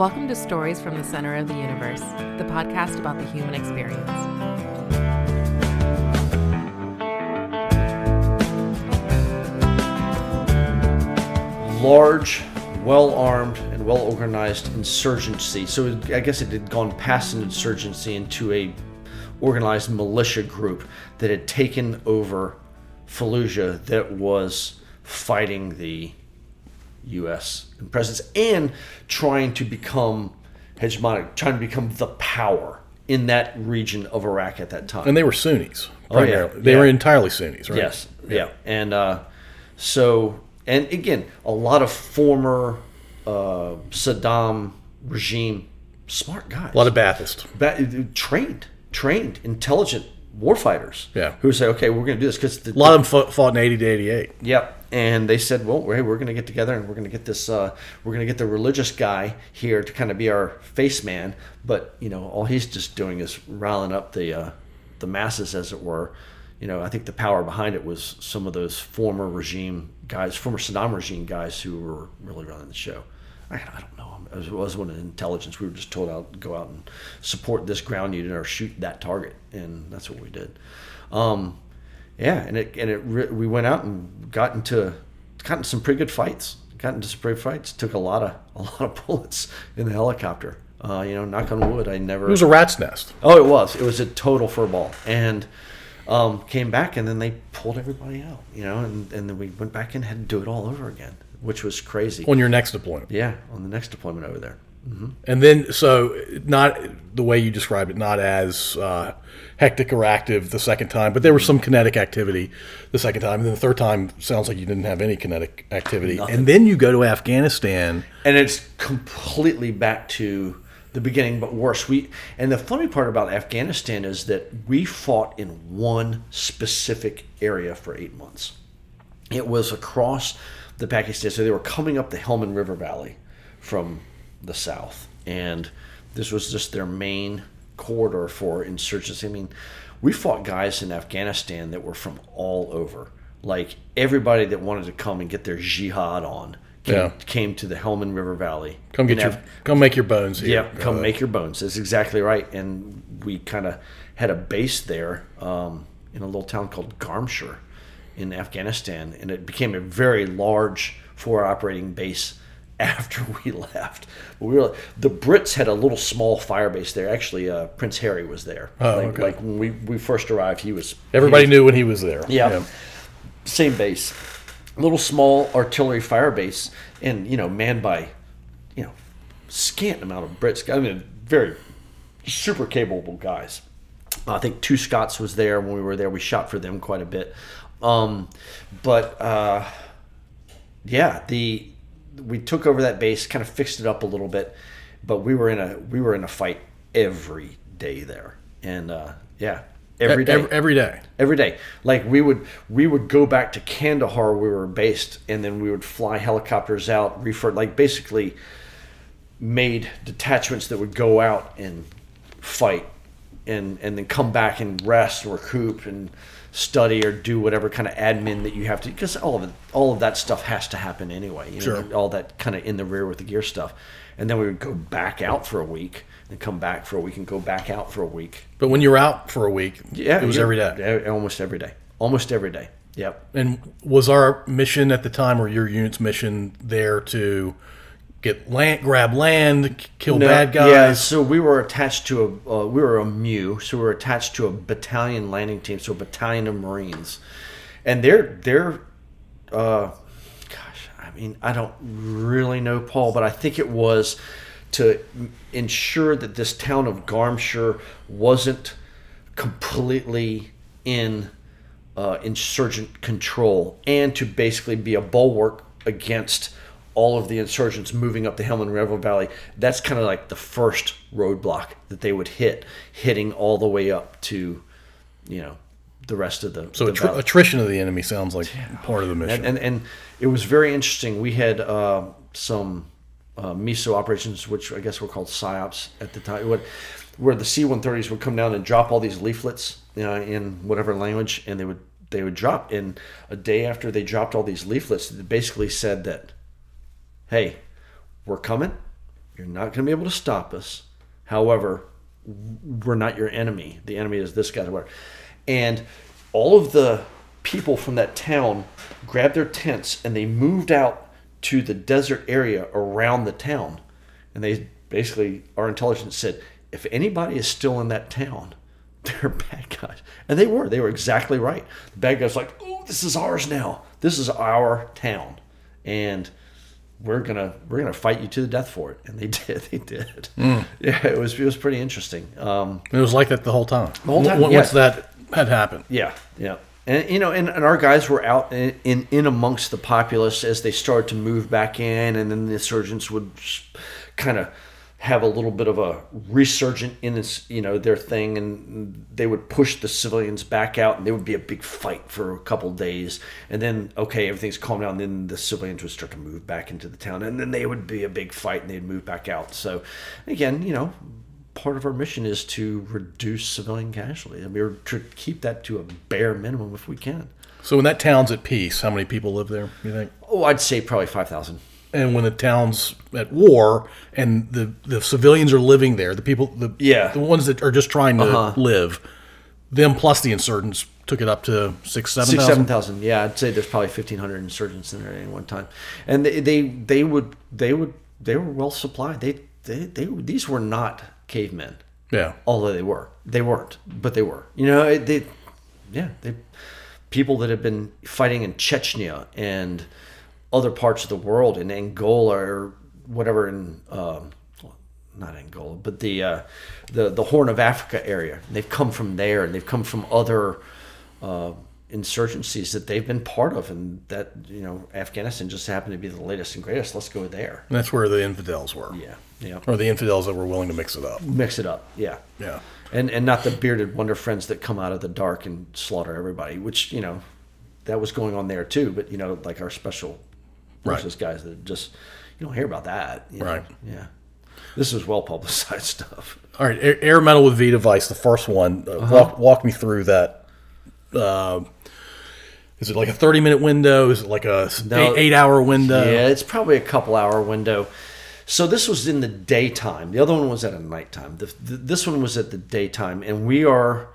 Welcome to Stories from the Center of the Universe, the podcast about the human experience. large, well armed, and well organized insurgency. So I guess it had gone past an insurgency into a organized militia group that had taken over Fallujah that was fighting the U.S. presence and trying to become hegemonic, trying to become the power in that region of Iraq at that time. And they were Sunnis. Oh, yeah. primarily. They Yeah. were entirely Sunnis, right? Yes. Yeah. And uh, so, and again, a lot of former uh, Saddam regime smart guys. A lot of Ba'athist. ba- trained, trained, intelligent warfighters. Yeah. Who say, okay, we're going to do this because A lot of them fought, fought in 80 to 88. Yep. And they said, well, hey, we're going to get together and we're going to get this, uh, we're going to get the religious guy here to kind of be our face man. But, you know, all he's just doing is riling up the, uh, the masses, as it were. You know, I think the power behind it was some of those former regime guys, former Saddam regime guys who were really running the show. I, I don't know. I was, was one of intelligence. We were just told out go out and support this ground unit or shoot that target, and that's what we did. Um, yeah, and it and it re- we went out and got into got into some pretty good fights. Got into some pretty fights. Took a lot of a lot of bullets in the helicopter. Uh, you know, knock on wood, I never. It was a rat's nest. oh, it was. It was a total furball, and um, came back, and then they pulled everybody out. You know, and and then we went back and had to do it all over again, which was crazy. On your next deployment. yeah, on the next deployment over there. And then, so not the way you described it, not as uh, hectic or active the second time, but there was some mm. kinetic activity the second time. And then the third time sounds like you didn't have any kinetic activity. And then you go to Afghanistan. and it's completely back to the beginning but worse we and the funny part about afghanistan is that we fought in one specific area for eight months it was across the pakistan so they were coming up the helmand river valley from the south and this was just their main corridor for insurgency i mean we fought guys in afghanistan that were from all over like everybody that wanted to come and get their jihad on came, Yeah. came to the Helmand River Valley. Come get your, Af- come make your bones here. yeah, come make your bones. That's exactly right. And we kind of had a base there um, in a little town called Garmsir in Afghanistan, and it became a very large forward operating base after we left. But we were the Brits had a little small fire base there. Actually, uh, Prince Harry was there. Oh, like, okay. like when we, we first arrived, he was Everybody he was- knew when he was there. yeah. Same base. Little small artillery fire base and, you know, manned by, you know, scant amount of Brits. I mean, very super capable guys. I think two Scots was there when we were there. We shot for them quite a bit. Um, but uh, yeah, the we took over that base, kind of fixed it up a little bit, but we were in a we were in a fight every day there, and uh, yeah, every day. Every, every day. every day. Like we would we would go back to kandahar where we were based and then we would fly helicopters out refer like basically made detachments that would go out and fight and and then come back and rest or recoup and study or do whatever kind of admin that you have to because all of it all of that stuff has to happen anyway you know, Sure. all that kind of in the rear with the gear stuff and then we would go back out for a week and come back for a week and go back out for a week But when you were out for a week, yeah, it was every day. almost every day, almost every day. Yep. And was our mission at the time, or your unit's mission, there to get land, grab land, kill No, bad guys? Yeah, so we were attached to a uh, we were a MEU, so we were attached to a battalion landing team, so a battalion of Marines, and they're they're, uh, gosh, I mean, I don't really know Paul, but I think it was to ensure that this town of Garmsir wasn't completely in uh, insurgent control and to basically be a bulwark against all of the insurgents moving up the Helmand River Valley. That's kind of like the first roadblock that they would hit, hitting all the way up to, you know, the rest of the. So the attri- attrition of the enemy sounds like part of the mission. and, and and it was very interesting. We had uh, some uh, MISO operations, which I guess were called psyops at the time, where the C-130s would come down and drop all these leaflets you know, in whatever language, and they would they would drop. And a day after they dropped all these leaflets, it basically said that, "Hey, we're coming. You're not going to be able to stop us. However, we're not your enemy. The enemy is this guy. Whatever. And all of the people from that town grabbed their tents and they moved out to the desert area around the town. And they basically, our intelligence said, if anybody is still in that town, they're bad guys. And they were. They were exactly right. The bad guys like, oh, this is ours now. This is our town. And we're gonna we're gonna fight you to the death for it, and they did. They did. Yeah, it was it was pretty interesting. Um, It was like that the whole time. The whole time, Once yeah. that had happened. yeah, yeah, and you know, and, and our guys were out in, in in amongst the populace as they started to move back in, and then the insurgents would kind of have a little bit of a resurgent in this, you know, their thing, and they would push the civilians back out, and there would be a big fight for a couple days, and then okay, everything's calmed down, and then the civilians would start to move back into the town, and then they would be a big fight, and they'd move back out. So, again, you know, part of our mission is to reduce civilian casualty, and we're to keep that to a bare minimum if we can. So when that town's at peace, how many people live there? You think? Oh, I'd say probably five thousand. And when the town's at war and the, the civilians are living there, the people, the Yeah. the ones that are just trying to Uh-huh. live, them plus the insurgents took it up to six, seven Six, thousand? seven thousand. Yeah, I'd say there's probably fifteen hundred insurgents in there at any one time, and they, they they would they would they were well supplied. They they, they these were not cavemen, Yeah. although they were. They weren't, but they were. You know, they yeah they people that have been fighting in Chechnya and other parts of the world in Angola or whatever in. Um, not Angola, but the uh, the the Horn of Africa area. They've come from there, and they've come from other uh, insurgencies that they've been part of, and that you know Afghanistan just happened to be the latest and greatest. Let's go there. And that's where the infidels were. Yeah, yeah. Or the infidels that were willing to mix it up. Mix it up. Yeah, Yeah. and and not the bearded wonder friends that come out of the dark and slaughter everybody. Which you know that was going on there too. But you know, like our special Right. forces guys that just you don't hear about that. you know. Right. Yeah. This is well publicized stuff. All right, air, air medal with V device, the first one. Uh, Uh-huh. walk, walk me through that. Uh, is it like a thirty minute window? Is it like a No. eight, eight hour window? Yeah, it's probably a couple hour window. So this was in the daytime. The other one was at a nighttime. The, the, this one was at the daytime, and we are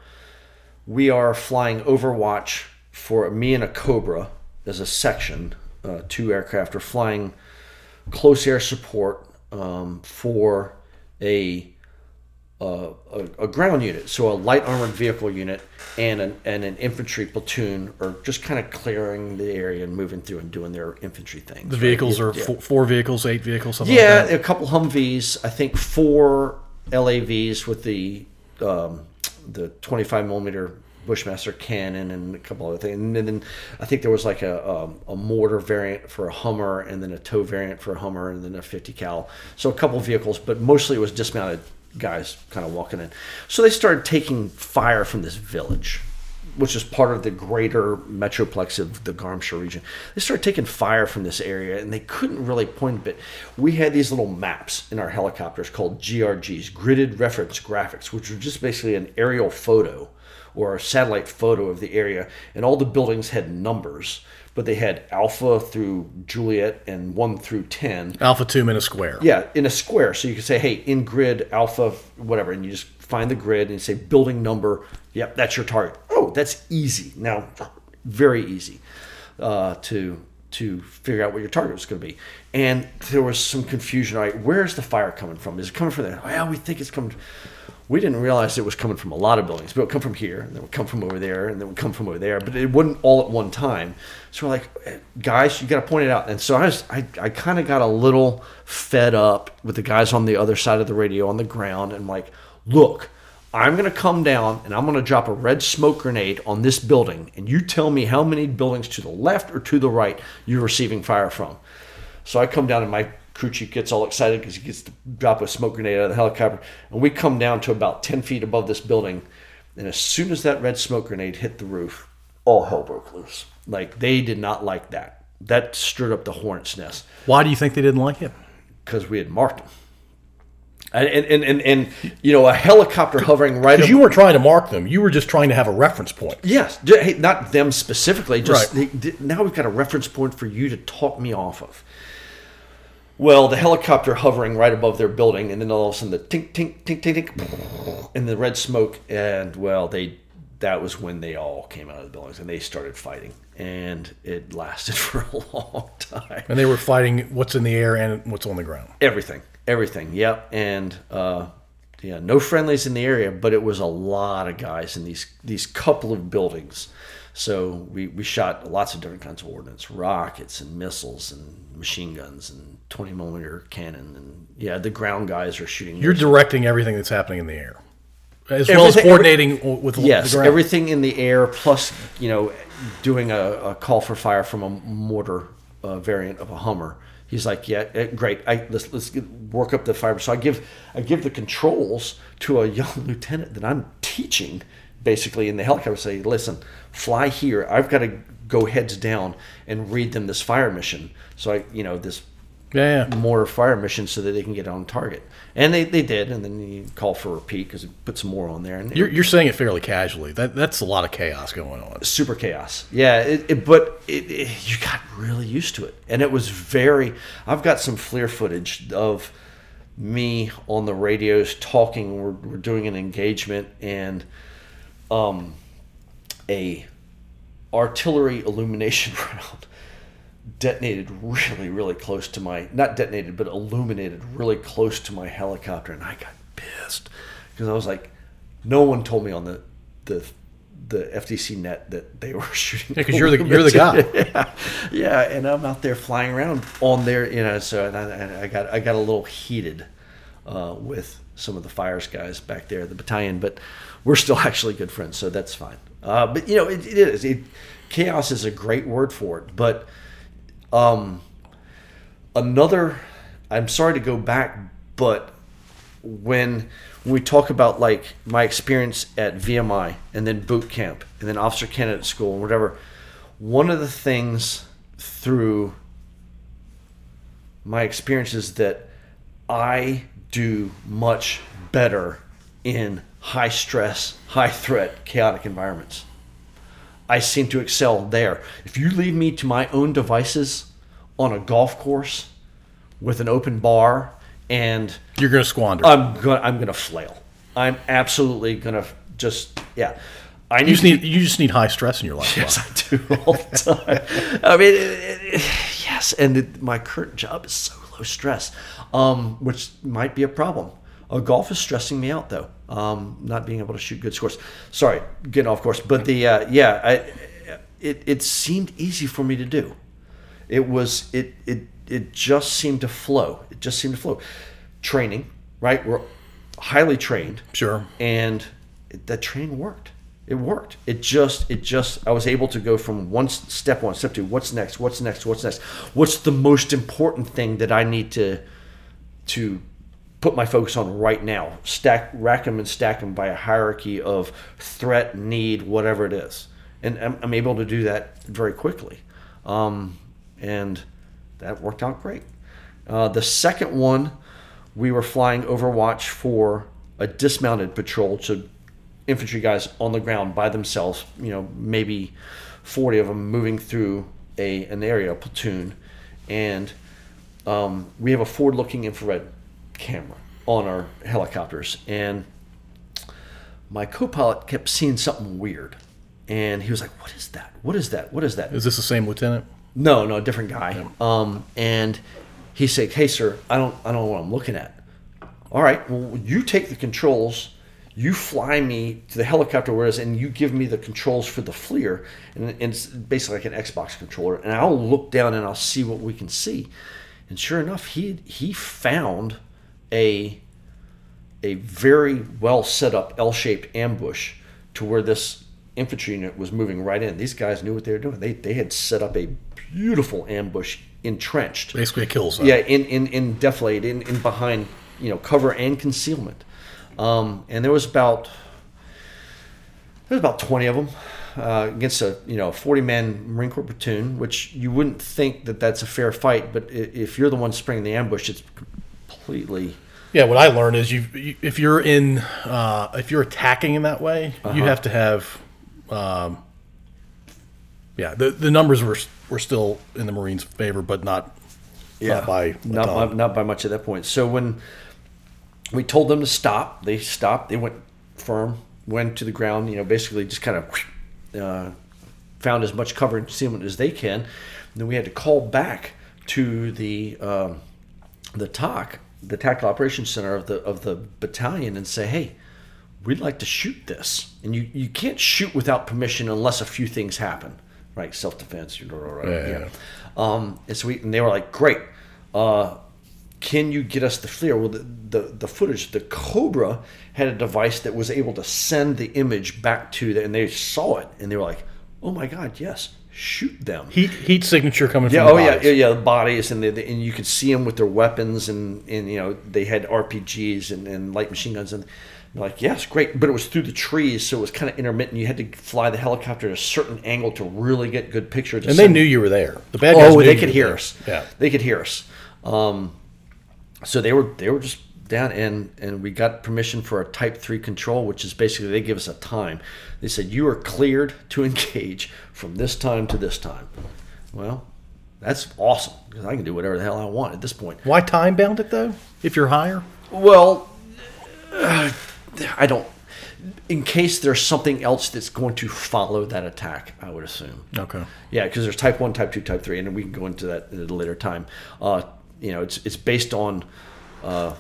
we are flying Overwatch for me and a Cobra as a section. Uh, two aircraft are flying close air support um, for a, uh, a a ground unit, so a light armored vehicle unit and an and an infantry platoon are just kind of clearing the area and moving through and doing their infantry things. The vehicles are four, four vehicles, eight vehicles, something like Yeah, that. a couple Humvees. I think four LAVs with the um, the 25 millimeter Bushmaster cannon and a couple other things. And then I think there was like a, um, a mortar variant for a Hummer, and then a tow variant for a Hummer, and then a 50 cal. So a couple vehicles, but mostly it was dismounted guys kind of walking in. So they started taking fire from this village which is part of the greater metroplex of the Garmsir region. They started taking fire from this area, and they couldn't really point but We had these little maps in our helicopters called GRGs, gridded reference graphics, which were just basically an aerial photo or a satellite photo of the area, and all the buildings had numbers, but they had Alpha through Juliet and one through ten. Alpha two in a square. Yeah, in a square. So you can say, hey, in grid alpha, whatever, and you just find the grid and you say building number. Yep, that's your target. Oh, that's easy. Now, very easy uh, to to figure out what your target was going to be. And there was some confusion. All right, where's the fire coming from? Is it coming from there? Well, we think it's coming. We didn't realize it was coming from a lot of buildings, but it would come from here, and then it would come from over there, and then it would come from over there. But it wouldn't all at one time. So we're like, "Eh, guys, you got to point it out. And so I was, I, I kind of got a little fed up with the guys on the other side of the radio on the ground, and like, look, I'm going to come down and I'm going to drop a red smoke grenade on this building, and you tell me how many buildings to the left or to the right you're receiving fire from. So I come down and my crew chief gets all excited because he gets to drop a smoke grenade out of the helicopter. And we come down to about 10 feet above this building. And as soon as that red smoke grenade hit the roof, all hell broke loose. Like they did not like that. That stirred up the hornet's nest Why do you think they didn't like it? because we had marked them. And, and, and, and, you know, a helicopter hovering right Because you weren't trying to mark them. You were just trying to have a reference point. Yes, not them specifically. Just Right. now we've got a reference point for you to talk me off of. Well, the helicopter hovering right above their building, and then all of a sudden the tink, tink, tink, tink, tink, and the red smoke, and well, they that was when they all came out of the buildings and they started fighting, and it lasted for a long time. And they were fighting what's in the air and what's on the ground. Everything, everything, yep, and uh, yeah, no friendlies in the area, but it was a lot of guys in these these couple of buildings. So we, we shot lots of different kinds of ordnance, rockets and missiles and machine guns and 20 millimeter cannon and yeah, the ground guys are shooting. You're directing everything that's happening in the air, as well as Everything- coordinating with yes, the ground. everything in the air plus you know doing a, a call for fire from a mortar uh, variant of a Hummer. He's like, yeah, eh, great. I, let's let's get, work up the fire. So I give I give the controls to a young lieutenant that I'm teaching, basically in the helicopter. Say, listen, fly here. I've got to go heads down and read them this fire mission. So I, you know, this yeah, yeah. mortar fire missions so that they can get on target. And they, they did, and then you call for a repeat because it put some more on there. And You're, you're saying it fairly casually. That that's a lot of chaos going on. super chaos. Yeah, it, it, but it, it, you got really used to it, and it was very. I've got some FLIR footage of me on the radios talking. We're, we're doing an engagement, and um, a artillery illumination round detonated really, really close to my not detonated, but illuminated really close to my helicopter, and I got pissed because I was like, no one told me on the the the FTC net that they were shooting. Yeah, 'cause you're the- you're the guy. yeah, yeah, and I'm out there flying around on there, you know. So and I, and I got I got a little heated uh, with some of the fires guys back there, the battalion, but we're still actually good friends, so that's fine. Uh, but you know, it, it is it, chaos is a great word for it, but um, another. I'm sorry to go back, but when we talk about like my experience at VMI and then boot camp and then officer candidate school and whatever, one of the things through my experience is that I do much better in high stress, high threat, chaotic environments. I seem to excel there. If you leave me to my own devices on a golf course with an open bar and You're going to squander. I'm gonna I'm gonna flail. I'm absolutely gonna just yeah. I you just need you just need high stress in your life. Yes, I do all the time. I mean, it, it, yes, and it, my current job is so low stress, um, which might be a problem. Uh, golf is stressing me out though. Um, not being able to shoot good scores. Sorry, getting off course. But the uh, yeah, I, it it seemed easy for me to do. It was it it it just seemed to flow. It just seemed to flow. Training, right? We're highly trained Sure. and it, that training worked. It worked. It just, it just, I was able to go from one step one, step two. What's next? What's next? What's next? What's the most important thing that I need to, to put my focus on right now? Stack, rack them and stack them by a hierarchy of threat, need, whatever it is, and I'm, I'm able to do that very quickly, um, and that worked out great. Uh, the second one, we were flying Overwatch for a dismounted patrol, so infantry guys on the ground by themselves, you know, maybe 40 of them moving through a an area, a platoon, and um, we have a forward-looking infrared camera on our helicopters, and my co-pilot kept seeing something weird, and he was like, "What is that? What is that? What is that?" Is this the same lieutenant? No, no, different guy. Um, and he said, "Hey, sir, I don't, I don't know what I'm looking at." All right, well, you take the controls. You fly me to the helicopter where it is, and you give me the controls for the FLIR, and, and it's basically like an Xbox controller. And I'll look down and I'll see what we can see. And sure enough, he he found a a very well set up L-shaped ambush to where this infantry unit was moving right in. These guys knew what they were doing. They they had set up a beautiful ambush entrenched. Basically a kill zone. Yeah, in in in defilade, in, in behind you know cover and concealment. Um, and there was about there was about twenty of them uh, against a you know forty man Marine Corps platoon, which you wouldn't think that that's a fair fight, but if you're the one springing the ambush, it's completely Yeah, what I learned is you, you if you're in uh, if you're attacking in that way, you have to have um, yeah, the the numbers were were still in the Marines' favor, but not not by not by, not by much at that point. So when we told them to stop, they stopped. They went firm, went to the ground. You know, basically just kind of uh, found as much cover and concealment as they can. And then we had to call back to the um, the TOC, the Tactical Operations Center of the of the battalion, and say, hey. We'd like to shoot this, and you, you can't shoot without permission unless a few things happen, right? Self defense, right? Yeah, yeah. Um, and so we, and they were like, great. Uh, can you get us the FLIR? Well, the, the, the footage, the Cobra had a device that was able to send the image back to the, and they saw it, and they were like, oh my God, yes, shoot them. Heat heat signature coming Yeah, from oh the yeah, bodies. yeah, yeah. The bodies and the, and you could see them with their weapons and and you know they had RPGs and, and light machine guns and like yes, great, but it was through the trees, so it was kind of intermittent. You had to fly the helicopter at a certain angle to really get good pictures. And they knew you were there. The bad guys Oh, they could hear there. us. Yeah. they could hear us. Um, so they were they were just down and and we got permission for a Type Three control, which is basically they give us a time. They said you are cleared to engage from this time to this time. Well, that's awesome because I can do whatever the hell I want at this point. Why time bound it though? If you're higher, Well, uh, I don't. In case there's something else that's going to follow that attack, I would assume. okay. Yeah, because there's type one, type two, type three, and we can go into that at a later time. Uh, you know, it's it's based on uh,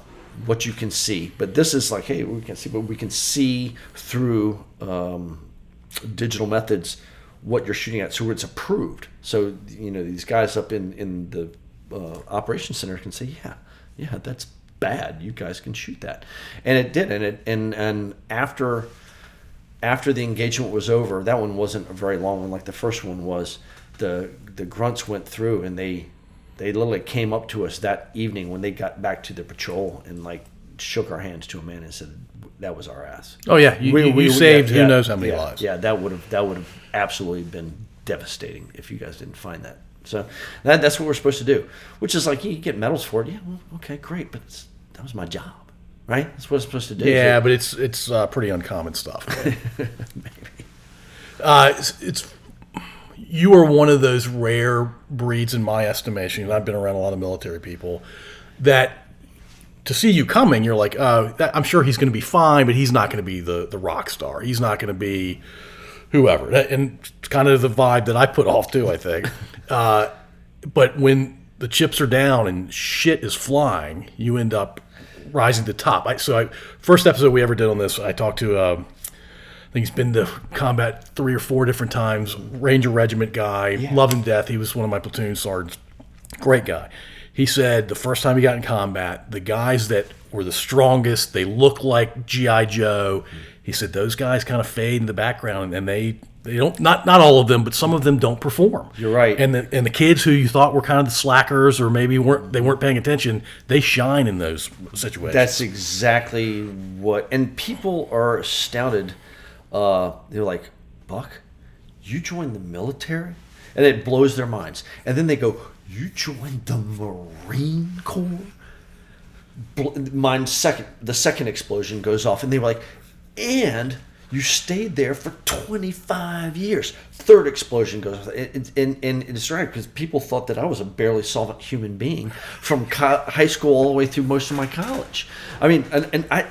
what you can see, but this is like, hey, we can see, but we can see through um, digital methods what you're shooting at, so it's approved. So you know, these guys up in in the uh, operations center can say, yeah, yeah, that's bad. You guys can shoot that, and it did, and it and and after after the engagement was over, that one wasn't a very long one like the first one was. The the grunts went through and they they literally came up to us that evening when they got back to the patrol and like shook our hands to a man and said that was our ass. Oh yeah, you, you, you saved who knows how many yeah, lives. Yeah, that would have that would have absolutely been devastating if you guys didn't find that. So that, that's what we're supposed to do, which is like you get medals for it. Yeah, well, okay, great, but it's, that was my job, right? That's what I'm supposed to do. Yeah, but it's it's uh, pretty uncommon stuff. uh, it's, it's you are one of those rare breeds, in my estimation. And I've been around a lot of military people that to see you coming, you're like, that, I'm sure he's going to be fine, but he's not going to be the the rock star. He's not going to be whoever. And it's kind of the vibe that I put off too. I think. uh, but when the chips are down and shit is flying, you end up rising to the top. I, so, I, first episode we ever did on this, I talked to. Uh, I think he's been to combat three or four different times. Ranger Regiment guy, love him death. He was one of my platoon sergeants. Great guy. He said the first time he got in combat, the guys that were the strongest, they look like GI Joe. He said those guys kind of fade in the background, and they they don't not not all of them, but some of them don't perform. You're right. And the and the kids who you thought were kind of the slackers or maybe weren't they weren't paying attention, they shine in those situations. That's exactly what. And people are astounded. Uh, they're like, Buck, you joined the military? And it blows their minds. And then they go, You joined the Marine Corps? Mine second, the second explosion goes off, and they were like, And you stayed there for 25 years. Third explosion goes off. And, and, and it's right because people thought that I was a barely solvent human being from co- high school all the way through most of my college. I mean, and, and I,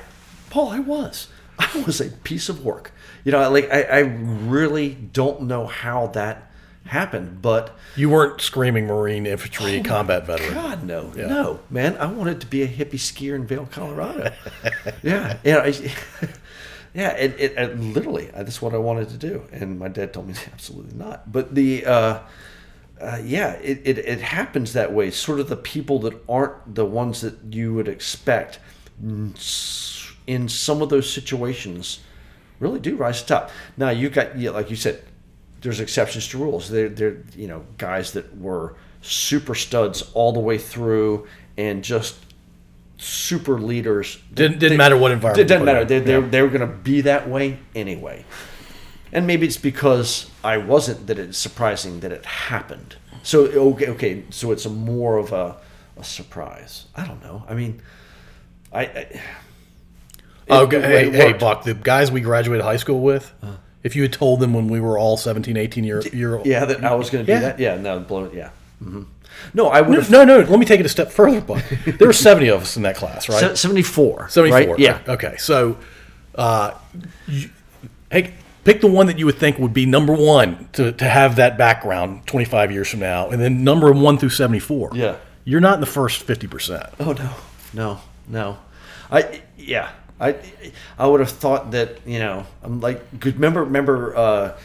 Paul, I was. I was a piece of work. You know, like I, I really don't know how that happened, but you weren't screaming Marine infantry combat veteran. God, no, no, man. I wanted to be a hippie skier in Vail, Colorado. yeah, yeah, I, yeah. It, it, it literally uh, that's what I wanted to do, and my dad told me absolutely not. But the uh, uh, yeah, it, it it happens that way. Sort of the people that aren't the ones that you would expect in some of those situations really do rise to top. Now you got yeah, like you said, there's exceptions to rules. They're, they're you know guys that were super studs all the way through and just super leaders. Didn't- didn't matter what environment It put matter. They, they, Yeah. they were going to be that way anyway. And maybe it's because I wasn't that it's surprising that it happened. So okay, okay. So it's a more of a, a surprise. I don't know. I mean, I. I Oh, it- g- it hey, hey. Buck, the guys we graduated high school with, uh-huh. If you had told them when we were all 17, 18 year, year old, Yeah, that I was going to do Yeah. that. Yeah, no, blown. Yeah, hmm No, I would have No, no. Let me take it a step further. But there were seventy of us in that class, right? seventy four. Seventy-four. Right? Yeah. Okay. So, uh, you, hey, pick the one that you would think would be number one to, to have that background twenty-five years from now, and then number one through seventy-four. Yeah. You're not in the first fifty percent. Oh no, no, no. I yeah. I I would have thought that you know I'm like good. Remember remember. Uh,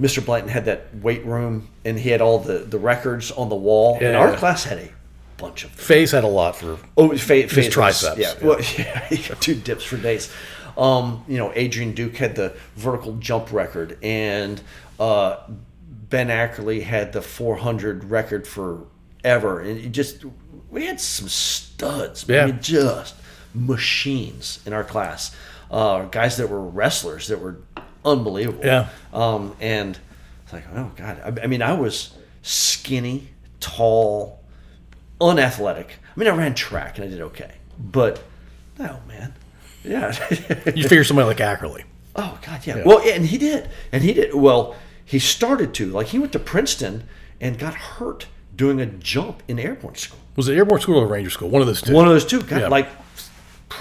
Mr. Blanton had that weight room, and he had all the, the records on the wall. And our class had a bunch of Faze had a lot for. Oh, fa- fa- triceps, Yeah, yeah. well, yeah, he got two dips for days. Um, you know, Adrian Duke had the vertical jump record, and uh, Ben Ackerley had the 400 record forever. And it just, we had some studs. Yeah. I mean, just machines in our class. Uh, guys that were wrestlers that were unbelievable. Yeah. Um, and it's like, oh god. I, I mean, I was skinny, tall, unathletic. I mean, I ran track and I did okay, but no, man. Yeah. You figure somebody like Ackerley. oh god, yeah. Well, and he did, and he did. Well, he started to like he went to Princeton and got hurt doing a jump in airborne school. Was it airborne school or Ranger school? One of those two. One of those two got Yeah. like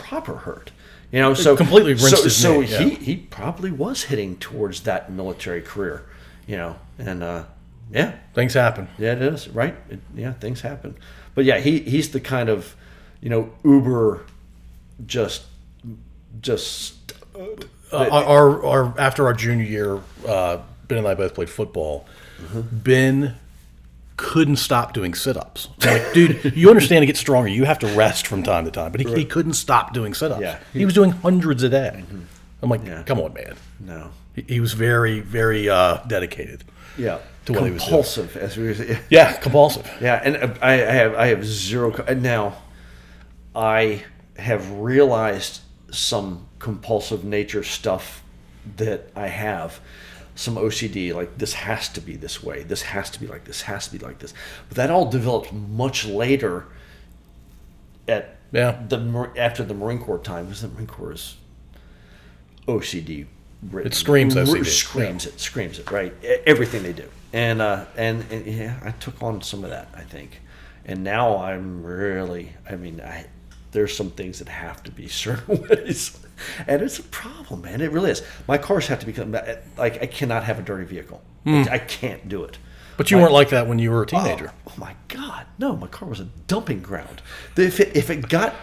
proper hurt. You know, so completely rinsed so, his so knee, yeah. he he probably was hitting towards that military career. You know, and uh, yeah, Things happen. yeah, it is right. It, yeah, things happen, but yeah, he he's the kind of you know uber, just just Uh, our, our after our junior year, uh, Ben and I both played football. Mm-hmm. Ben couldn't stop doing sit-ups. Like, dude, you understand to get stronger, you have to rest from time to time. But he, he couldn't stop doing sit-ups. Yeah. he was doing hundreds a day. I'm like, Yeah. come on, man. no, He, he was very, very uh, dedicated. yeah, To what he was doing. compulsive as we were. Yeah, compulsive. Yeah, and uh, I, I have I have zero. Now, I have realized some compulsive nature stuff that I have, some OCD. Like this has to be this way. This has to be like this. Has to be like this. But that all developed much later. At Yeah. the after the Marine Corps time, because the Marine Corps is OCD. written. It screams OCD, Screams it. Screams it. Right. Everything they do. And uh, and, and yeah, I took on some of that. I think, and now I'm really. I mean, I there's some things that have to be certain ways, and it's a problem, man. It really is. My cars have to become like I cannot have a dirty vehicle. Hmm. I can't do it. But you weren't like that when you were a teenager. Oh, oh my God! No, my car was a dumping ground. If it, if it got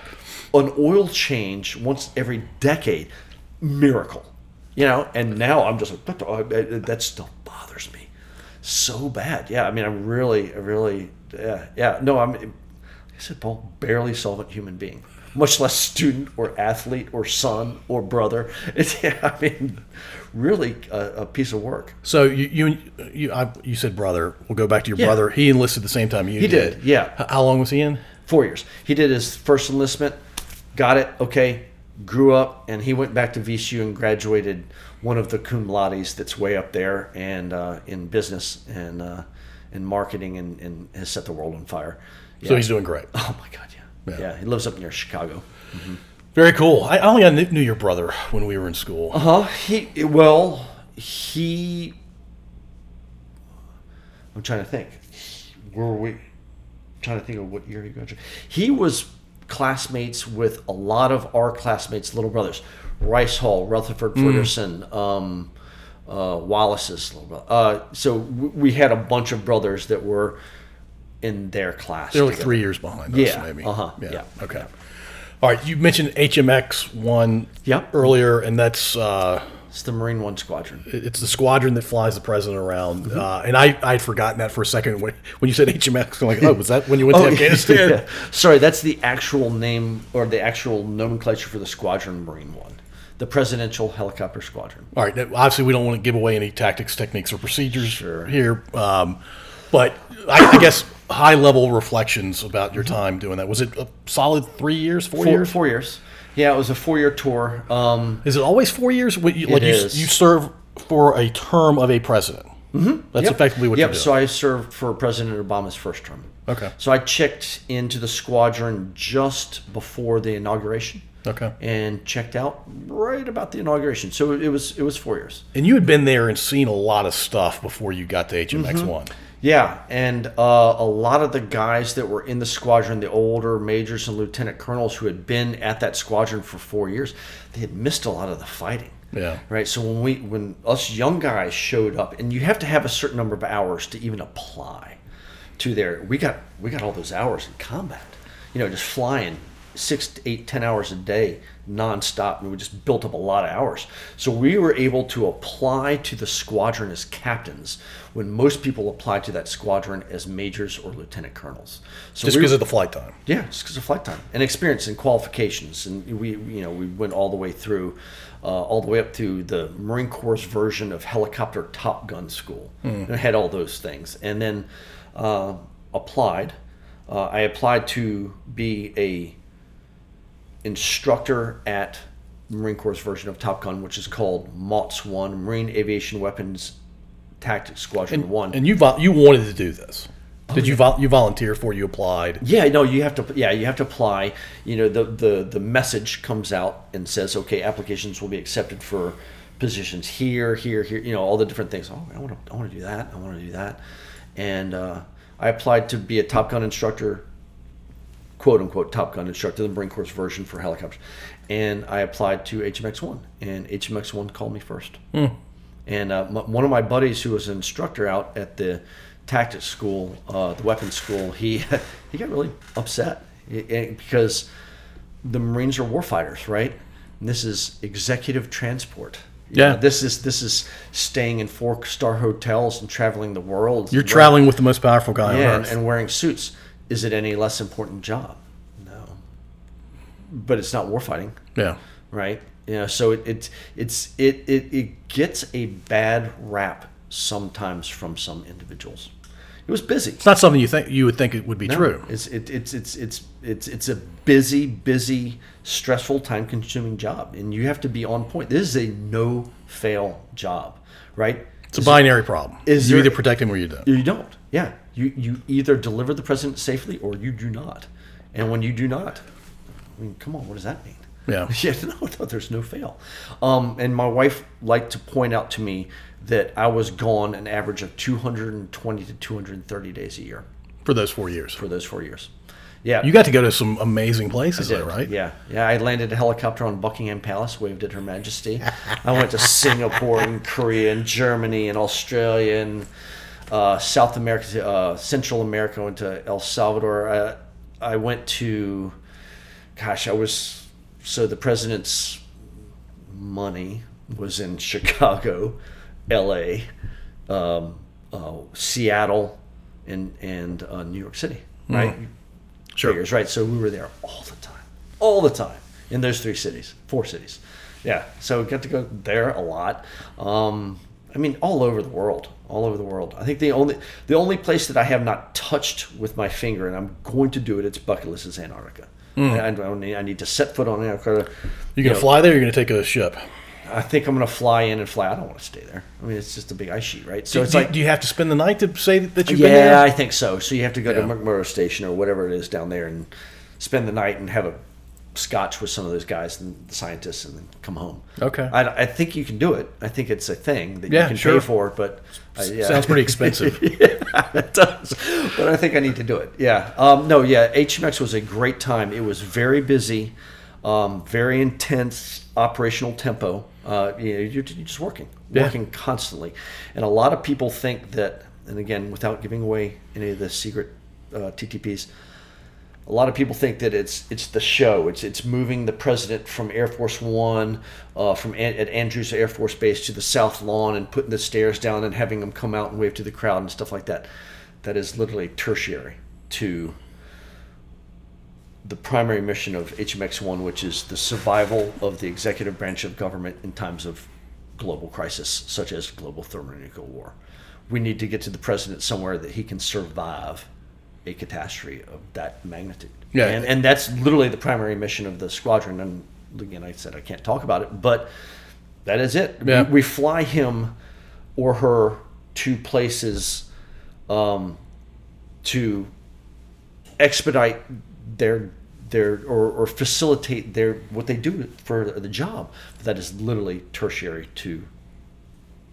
an oil change once every decade, miracle, you know. And now I'm just like "What the- oh, that still bothers me so bad. Yeah, I mean, I'm really, I really, yeah, yeah. No, I'm. I said, Paul, barely solvent human being, much less student or athlete or son or brother. It's, I mean, really a, a piece of work. So you you you, I, you said brother. We'll go back to your Yeah. brother. He enlisted the same time you He did, yeah. H- How long was he in? four years. He did his first enlistment, got it, okay, grew up, and he went back to VCU and graduated one of the cum laudes that's way up there and uh, in business and uh, in marketing and, and has set the world on fire. So Yeah. he's doing great. Oh my God, yeah. Yeah. yeah. he lives up near Chicago. Very cool. I, only I knew your brother when we were in school. Uh huh. He well, he. I'm trying to think. Where were we? trying to think of what year he graduated. He was classmates with a lot of our classmates' little brothers, Rice Hall, Rutherford Ferguson, um, uh, Wallace's little brother. Uh, so we had a bunch of brothers that were in their class. They're like together. three years behind us, Yeah, maybe. uh-huh, yeah. Okay. All right. You mentioned HMX one Yep. earlier, and that's uh, It's the Marine One Squadron. it's the squadron that flies the president around. Mm-hmm. Uh, and I I'd forgotten that for a second when when you said HMX. I'm like, oh, was that when you went to Afghanistan? yeah. Sorry, that's the actual name or the actual nomenclature for the Squadron Marine One, the Presidential Helicopter Squadron. All right. now, Obviously, we don't want to give away any tactics, techniques, or procedures Sure. here. Um, but I, I guess high level reflections about your time doing that. Was it a solid three years, four, Four, years? four years. Yeah, it was a four-year tour. Um, Is it always four years? What you, like you, is. you serve for a term of a president. Mm-hmm. That's yep. effectively what yep. you do. So I served for President Obama's first term. Okay. So I checked into the squadron just before the inauguration. Okay. And checked out right about the inauguration. So it was it was four years. and you had been there and seen a lot of stuff before you got to HMX one. Yeah, and uh, a lot of the guys that were in the squadron, the older majors and lieutenant colonels who had been at that squadron for four years, they had missed a lot of the fighting. Yeah. Right. So when we when us young guys showed up, and you have to have a certain number of hours to even apply to there. We got we got all those hours in combat. You know, just flying six, to eight, ten hours a day nonstop, and we just built up a lot of hours. So we were able to apply to the squadron as captains when most people apply to that squadron as majors or lieutenant colonels. So Just because were- of the flight time. yeah, just because of flight time and experience and qualifications, and we you know we went all the way through, uh, all the way up to the Marine Corps version of helicopter Top Gun school. And I had all those things, and then uh, applied. Uh, I applied to be a instructor at Marine Corps version of Top Gun, which is called MAWTS One, Marine Aviation Weapons Tactics Squadron One. And you vol- you wanted to do this. Did you vol- you volunteer for? You applied. Yeah, no, you have to. Yeah, you have to apply. You know, the the the message comes out and says, okay, applications will be accepted for positions here, here, here. You know, all the different things. Oh, I want to, I want to do that. I want to do that. And uh, I applied to be a Top Gun instructor, quote unquote Top Gun instructor, the Marine Corps version for helicopters. And I applied to HMX One, and HMX One called me first. And uh, m- one of my buddies who was an instructor out at the tactics school, uh, the weapons school, he he got really upset eh, eh, because the Marines are warfighters, right? And this is executive transport. You Yeah. know, this is this is staying in four star hotels and traveling the world. You're Wearing- traveling with the most powerful guy yeah, and, and wearing suits. Is it any less important job? No. But it's not warfighting yeah. right? You know, so it, it it's it, it it gets a bad rap sometimes from some individuals. It was busy. It's not something you think you would think it would be true. It's it, it's it's it's it's it's a busy, busy, stressful, time-consuming job, and you have to be on point. This is a no-fail job, right? It's a binary problem. is you there- either protect him or you don't. You don't. Yeah, you you either deliver the president safely or you do not, and when you do not, I mean, come on, what does that mean? Yeah. Yeah, no, no, there's no fail. Um, and my wife liked to point out to me that I was gone an average of 220 to 230 days a year For those four years. for those four years. Yeah. You got to go to some amazing places, though, right? Yeah, yeah. I landed a helicopter on Buckingham Palace, waved at Her Majesty. I went to Singapore and Korea and Germany and Australia and uh, South America, uh, Central America. Went to El Salvador. I, I went to, gosh, I was so the president's money was in Chicago, L.A., um, uh, Seattle, and and uh, New York City. Right Sure. figures, right? So we were there all the time, all the time in those three cities, four cities. Yeah, so we got to go there a lot. Um, I mean, all over the world, all over the world. I think the only the only place that I have not touched with my finger, and I'm going to do it, it's bucket list is Antarctica. Hmm. I, I, don't need, I need to set foot on Antarctica. You're going to know, fly there. You're going to take a ship. I think I'm going to fly in and fly. I don't want to stay there. I mean, it's just a big ice sheet, right? So Do, it's do- like do you have to spend the night to say that you've been yeah. I think so. So you have to go Yeah. to McMurdo Station or whatever it is down there and spend the night and have a scotch with some of those guys and the scientists and then come home. Okay. I, I think you can do it. I think it's a thing that Yeah, you can sure. pay for, but uh, yeah. Sounds pretty expensive. it does. But I think I need to do it. Yeah. Um, no, yeah. HMX was a great time. It was very busy, um, very intense operational tempo. Uh, you know, you're, you're just working, Yeah. working constantly. And a lot of people think that, and again, without giving away any of the secret uh, TTPs, a lot of people think that it's it's the show. It's it's moving the president from Air Force One, uh, from at Andrews Air Force Base to the South Lawn and putting the stairs down and having him come out and wave to the crowd and stuff like that. That is literally tertiary to the primary mission of HMX One, which is the survival of the executive branch of government in times of global crisis, such as global thermonuclear war. We need to get to the president somewhere that he can survive a catastrophe of that magnitude. Yeah. And, and that's literally the primary mission of the squadron. And again, I said I can't talk about it, but that is it. Yeah. We, we fly him or her to places um, to expedite their their or, or facilitate their what they do for the job. That is literally tertiary to.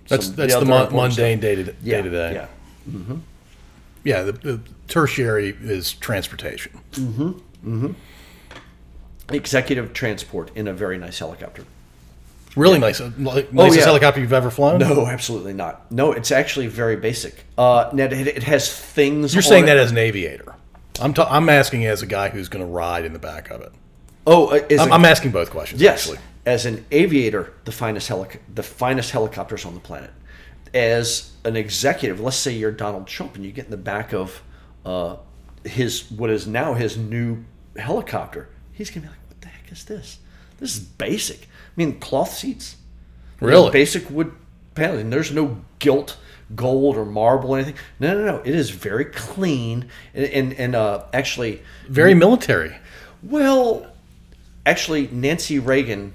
That's that's the other mon- mundane day to day Yeah, to day. Yeah. hmm yeah, the, the tertiary is transportation. Mm-hmm. Mm-hmm. Executive transport in a very nice helicopter. Really nice, uh, like, nicest yeah. helicopter you've ever flown. No, absolutely not. No, it's actually very basic. Uh, it, it has things. You're saying it- that as an aviator. I'm I'm asking as a guy who's going to ride in the back of it. Oh, uh, is I'm, it- I'm asking both questions. Yes, actually. as an aviator, the finest helic- the finest helicopters on the planet. As an executive, let's say you're Donald Trump and you get in the back of uh, his what is now his new helicopter, he's gonna be like, "What the heck is this? This is basic. I mean, cloth seats, Really? basic wood paneling. There's no gilt, gold, or marble or anything. No, no, no. It is very clean and and, and uh, actually." Very military. Well, actually, Nancy Reagan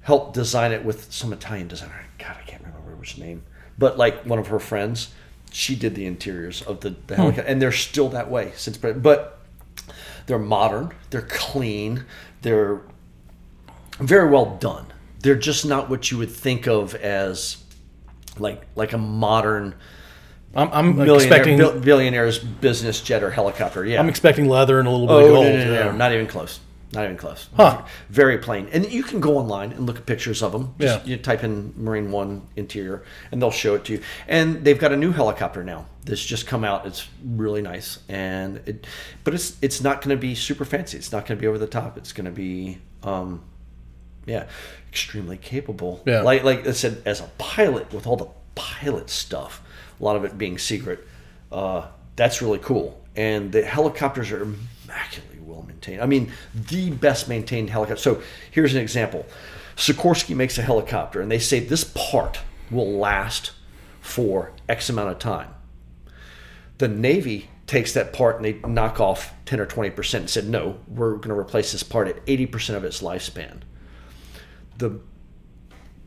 helped design it with some Italian designer. God, I can't remember his name, but like one of her friends, she did the interiors of the, the hmm. helicopter, and they're still that way since. But they're modern, they're clean, they're very well done. They're just not what you would think of as like like a modern I'm, I'm billionaire, expecting billionaire's business jet or helicopter. Yeah, I'm expecting leather and a little bit Oh, of gold. no, no, yeah. no, not even close. Not even close. Huh. Very plain. And you can go online and look at pictures of them. Just, Yeah. You type in Marine One interior, and they'll show it to you. And they've got a new helicopter now. That's just come out. It's really nice, and it, but it's it's not going to be super fancy. It's not going to be over the top. It's going to be, um, yeah, extremely capable. Yeah. Like like I said, as a pilot with all the pilot stuff, a lot of it being secret. Uh, that's really cool. And the helicopters are immaculately well maintained. I mean, the best maintained helicopter. So here's an example. Sikorsky makes a helicopter, and they say this part will last for X amount of time. The Navy takes that part and they knock off 10 or 20% and said, no, we're going to replace this part at 80% of its lifespan. The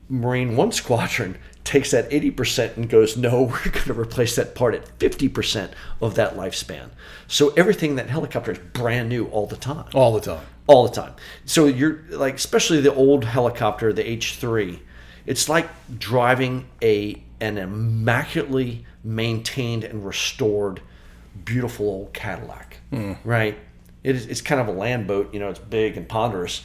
Marine One Squadron takes that 80% and goes, no, we're going to replace that part at 50% of that lifespan. So everything in that helicopter is brand new all the time. all the time. All the time. So you're like, especially the old helicopter, the H3, it's like driving a an immaculately maintained and restored, beautiful old Cadillac, hmm. right? It is, it's kind of a land boat, you know, it's big and ponderous,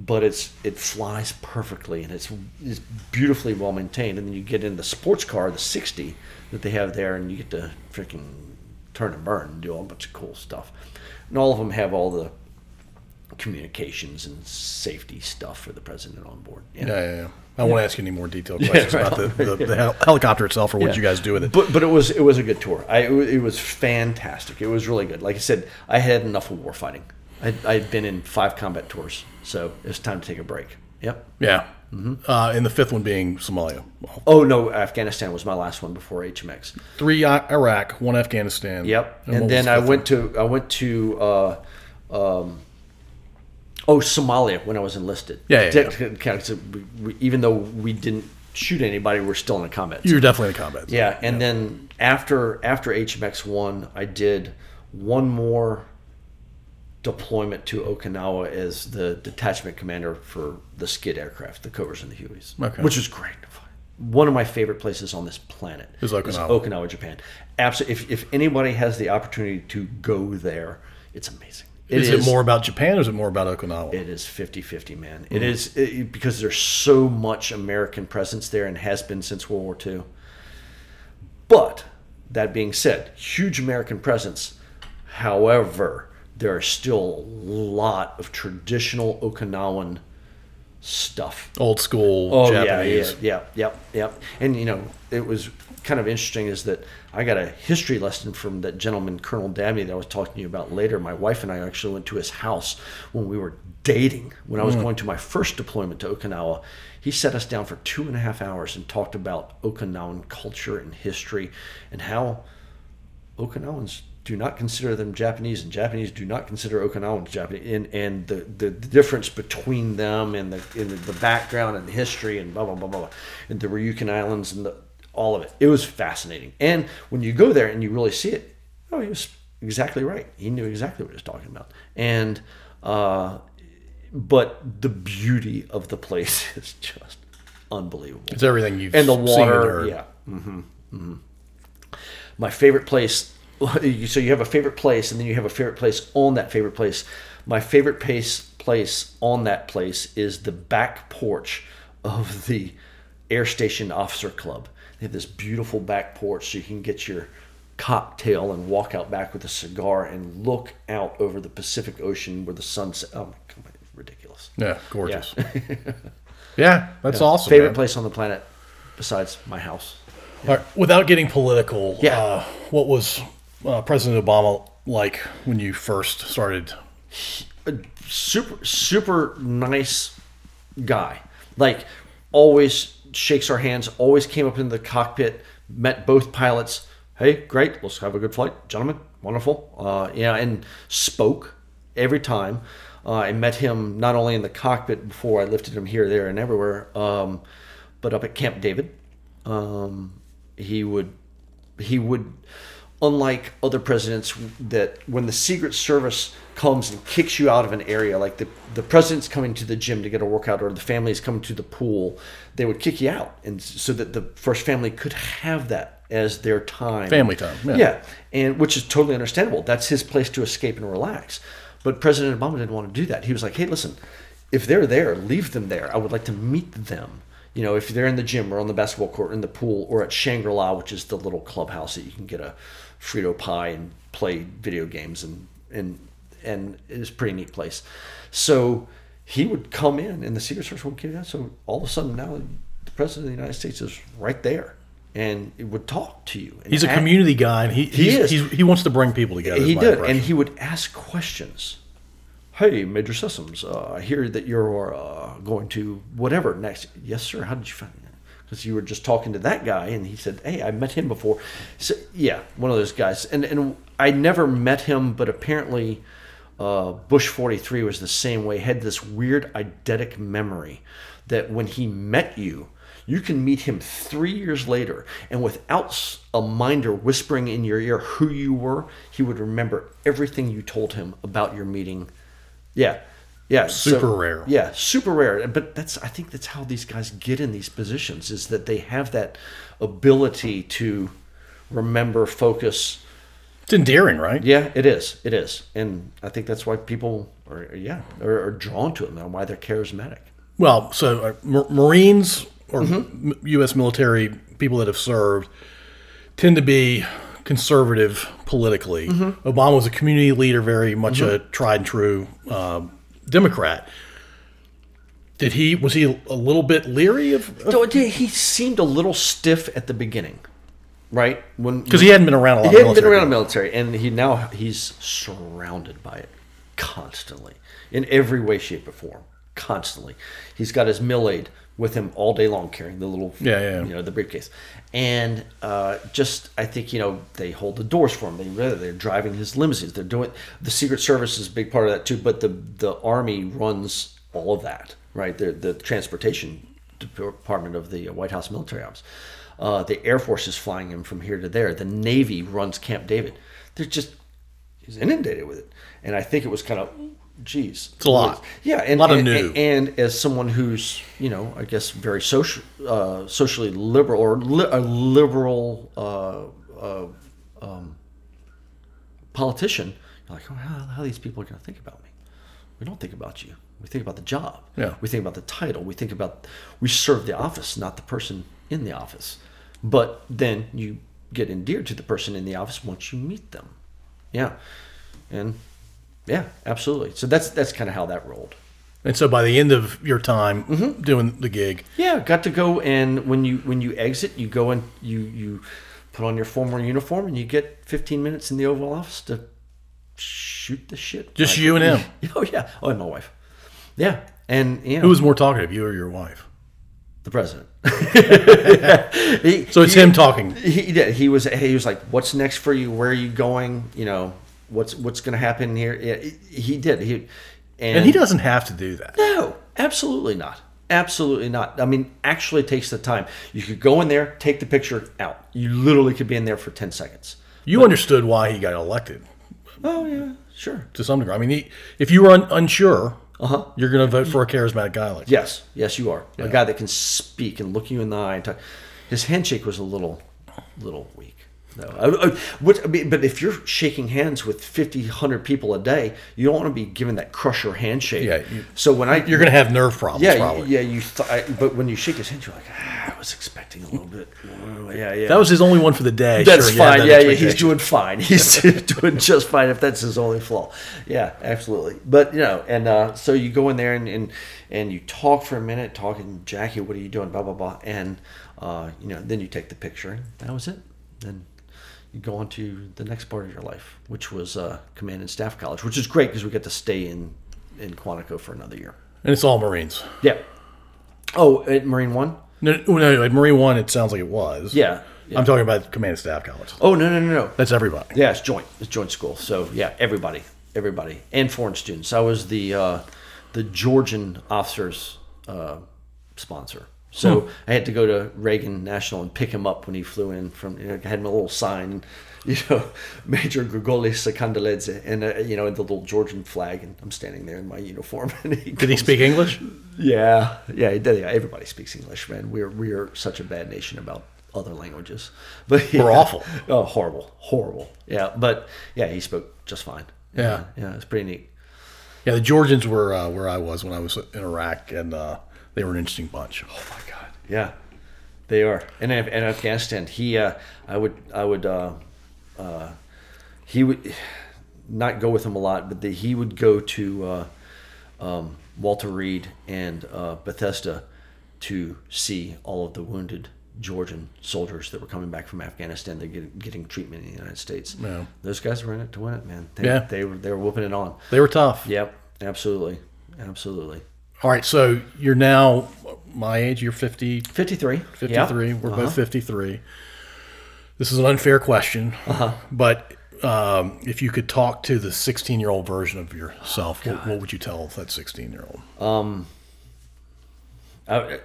but it's it flies perfectly and it's, it's beautifully well maintained. And then you get in the sports car, the 60 that they have there, and you get to freaking turn and burn and do a bunch of cool stuff. And all of them have all the communications and safety stuff for the president on board. Yeah, yeah, yeah. I won't ask you any more detailed questions right. about the, the, the hel- helicopter itself or what Yeah. you guys do with it. But but it was it was a good tour. I it was, it was fantastic. It was really good. Like I said, I had enough of war fighting. I I'd been in five combat tours, so it's time to take a break. Yep. yeah. Mm-hmm. Uh, and the fifth one being Somalia. Oh no, Afghanistan was my last one before HMX. three Iraq, one Afghanistan. Yep. what And, then the I went to I went to uh, um, oh Somalia when I was enlisted. Yeah, yeah, That- kind of- we- we- even though we didn't shoot anybody, we're still in a combat. one? You're definitely in a combat. Yeah, and then after after HMX one, I did one more deployment to Okinawa as the detachment commander for the Skid aircraft, the Cobras and the Hueys, Okay. which is great. One of my favorite places on this planet Is Okinawa. Okinawa, Japan. Absolutely. If, if anybody has the opportunity to go there, it's amazing. Is it more about Japan or is it more about Okinawa? It is 50-50, man. It mm-hmm. is it, because there's so much American presence there and has been since World War II. But that being said, huge American presence. However, there are still a lot of traditional Okinawan stuff. Old school Oh Japanese. yeah, yeah, yeah, yeah. And you know, it was kind of interesting is that I got a history lesson from that gentleman, Colonel Dabney, that I was talking to you about later. My wife and I actually went to his house when we were dating. When I was hmm. going to my first deployment to Okinawa, he set us down for two and a half hours and talked about Okinawan culture and history and how Okinawans do not consider them Japanese, and Japanese do not consider Okinawans Japanese, and, and the, the, difference between them and the in the background and the history and blah blah blah blah, and the Ryukyu Islands and the, all of it. It was fascinating, and when you go there and you really see it, oh, he was exactly right. He knew exactly what he was talking about, and uh, but the beauty of the place is just unbelievable It's everything you've and the water. yeah. hmm hmm My favorite place so you have a favorite place, and then you have a favorite place on that favorite place. My favorite place place on that place is the back porch of the Air Station Officer Club. They have this beautiful back porch, so you can get your cocktail and walk out back with a cigar and look out over the Pacific Ocean where the sun. set. Oh my god, ridiculous! Yeah, gorgeous. Yeah, that's awesome. Favorite man. place on the planet besides my house. All right, without getting political, Yeah. uh, what was uh, President Obama like when you first started? super super nice guy. Like always shakes our hands always came up in the cockpit met both pilots. Hey great let's have a good flight gentlemen wonderful. Uh, yeah and spoke every time. Uh, i met him not only in the cockpit before i lifted him here there and everywhere um, but up at camp david. Um, he would he would unlike other presidents that when the secret service comes and kicks you out of an area like the, the president's coming to the gym to get a workout or the family is coming to the pool they would kick you out. And so that the first family could have that as their time. Family time, yeah. yeah. And which is totally understandable. That's his place to escape and relax. But president obama didn't want to do that. He was like hey listen if they're there leave them there. I would like to meet them you know, if they're in the gym or on the basketball court, or in the pool, or at Shangri La, which is the little clubhouse that you can get a Frito pie and play video games, and and and it's a pretty neat place. So he would come in, and the Secret Service would get out. So all of a sudden, now the president of the United States is right there, and it would talk to you. He's a act- community guy, and he. He's, he wants to bring people together. he did, impression. and he would ask questions. Hey, Major Systems, uh, I hear that you're uh, going to whatever next. Yes, sir. How did you find that? Because you were just talking to that guy, and he said, "Hey, I met him before." So yeah, one of those guys. And and I never met him, but apparently, uh, Bush forty three was the same way. Had this weird eidetic memory that when he met you, you can meet him three years later, and without a minder whispering in your ear who you were, he would remember everything you told him about your meeting. Yeah, yeah, so- Super rare. Yeah, super rare. But that's I think that's how these guys get in these positions is that they have that ability to remember, focus. it's endearing, right? Yeah, it is. It is, and I think that's why people are yeah are, are drawn to them and why they're charismatic. Well, so uh, Mar- Marines or Mm-hmm. m- U.S. military people that have served tend to be conservative politically. Mm-hmm. Obama was a community leader, very much a tried and true um, Democrat. Did he was he a little bit leery of So he seemed a little stiff at the beginning, right? When because he hadn't been around a lot. he hadn't been around the military, and he now he's surrounded by it constantly in every way, shape, or form. Constantly, he's got his mill aid with him all day long, carrying the little Yeah, yeah. you know the briefcase, and uh, just I think you know they hold the doors for him. They they're driving his limousines. They're doing the Secret Service is a big part of that too, but the the Army runs all of that, right? The the transportation department of the White House Military ops. Uh, the Air Force is flying him from here to there. The Navy runs Camp David. They're just he's inundated with it, and I think it was kind of, geez, It's a lot. Yeah, and A lot of and, new. And, as someone who's you know, I guess very social, uh, socially liberal or li- a liberal uh, uh, um, politician, you're like, oh, how, how these people are going to think about me? We don't think about you. We think about the job. Yeah. We think about the title. We think about we serve the office, not the person in the office. But then you get endeared to the person in the office once you meet them. Yeah. And yeah, absolutely. So that's that's kind of how that rolled. And so by the end of your time Mm-hmm. doing the gig, Yeah, got to go and when you when you exit, you go and you you put on your formal uniform and you get 15 minutes in the Oval Office to shoot the shit. Just Like- you and him? Oh yeah. Oh, and my wife. Yeah, and you know, who was more talkative, you or your wife? the president. He- So it's he- him talking. He did. He was. He was like, "What's next for you? Where are you going? You know, what's what's going to happen here?" Yeah, he- he did. He And he doesn't have to do that. No, absolutely not. Absolutely not. I mean, actually takes the time. You could go in there, take the picture out. You literally could be in there for 10 seconds. You understood why he got elected Oh, yeah, sure. to some degree. I mean, he, if you were un- unsure, Uh-huh. you're going to vote for a charismatic guy like Yes, yes, you are. A guy that can speak and look you in the eye and talk. His handshake was a little, little weak. No. I, I, what, I mean, but if you're shaking hands with 50, 100 people a day, you don't want to be given that crusher handshake. Yeah, you- so when I You're going to have nerve problems, yeah, probably. yeah, you. Th- I, but when you shake his hand, you're like, ah, I was expecting a little bit. more." Yeah, yeah. That was his only one for the day. That's Sure, fine. Yeah, yeah, he's doing fine. He's doing just fine if that's his only flaw. Yeah, absolutely. But you know, and uh, so you go in there and, and and you talk for a minute, talking, Jackie, what are you doing? Blah blah blah, and uh, you know, then you take the picture, that was it. Then you go on to the next part of your life, which was uh, command and staff college, which is great because we get to stay in in Quantico for another year. And it's all Marines. Yeah. Oh, at Marine One. No, no, no, at Marine One, it sounds like it was. Yeah. yeah. I'm talking about command and staff college. Oh no no no no. That's everybody. Yeah, it's joint. It's joint school. So yeah, everybody, everybody, and foreign students. I was the uh, the Georgian officers uh, sponsor. So I had to go to Reagan National and pick him up when he flew in from. You know, I had my little sign, you know, Major Grigolis Sakandaledze, and uh, you know, and the little Georgian flag, and I'm standing there in my uniform. And he Did he speak English? yeah, yeah, he did. Yeah, everybody speaks English, man. We're we're such a bad nation about other languages, but yeah. We're awful. Oh, horrible, horrible. Yeah, but yeah, he spoke just fine. Yeah. yeah, it's pretty neat. Yeah, the Georgians were uh, where I was when I was in Iraq, and uh, they were an interesting bunch. Oh my god, yeah, they are. And in, in Afghanistan, he, uh, I would, I would, uh, uh, he would not go with him a lot, but the, he would go to uh, um, Walter Reed and uh, Bethesda to see all of the wounded Georgian soldiers that were coming back from Afghanistan. They're getting, getting treatment in the United States. Yeah. Those guys were in it to win it, man. They, Yeah. they were they were whooping it on. They were tough. Yep, absolutely, absolutely. All right, so you're now my age. You're 50, Fifty three. 53. We're Uh-huh. both 53. This is an unfair question, Uh-huh. but um, if you could talk to the 16 year old version of yourself, what, what would you tell that 16 year old? Um, I,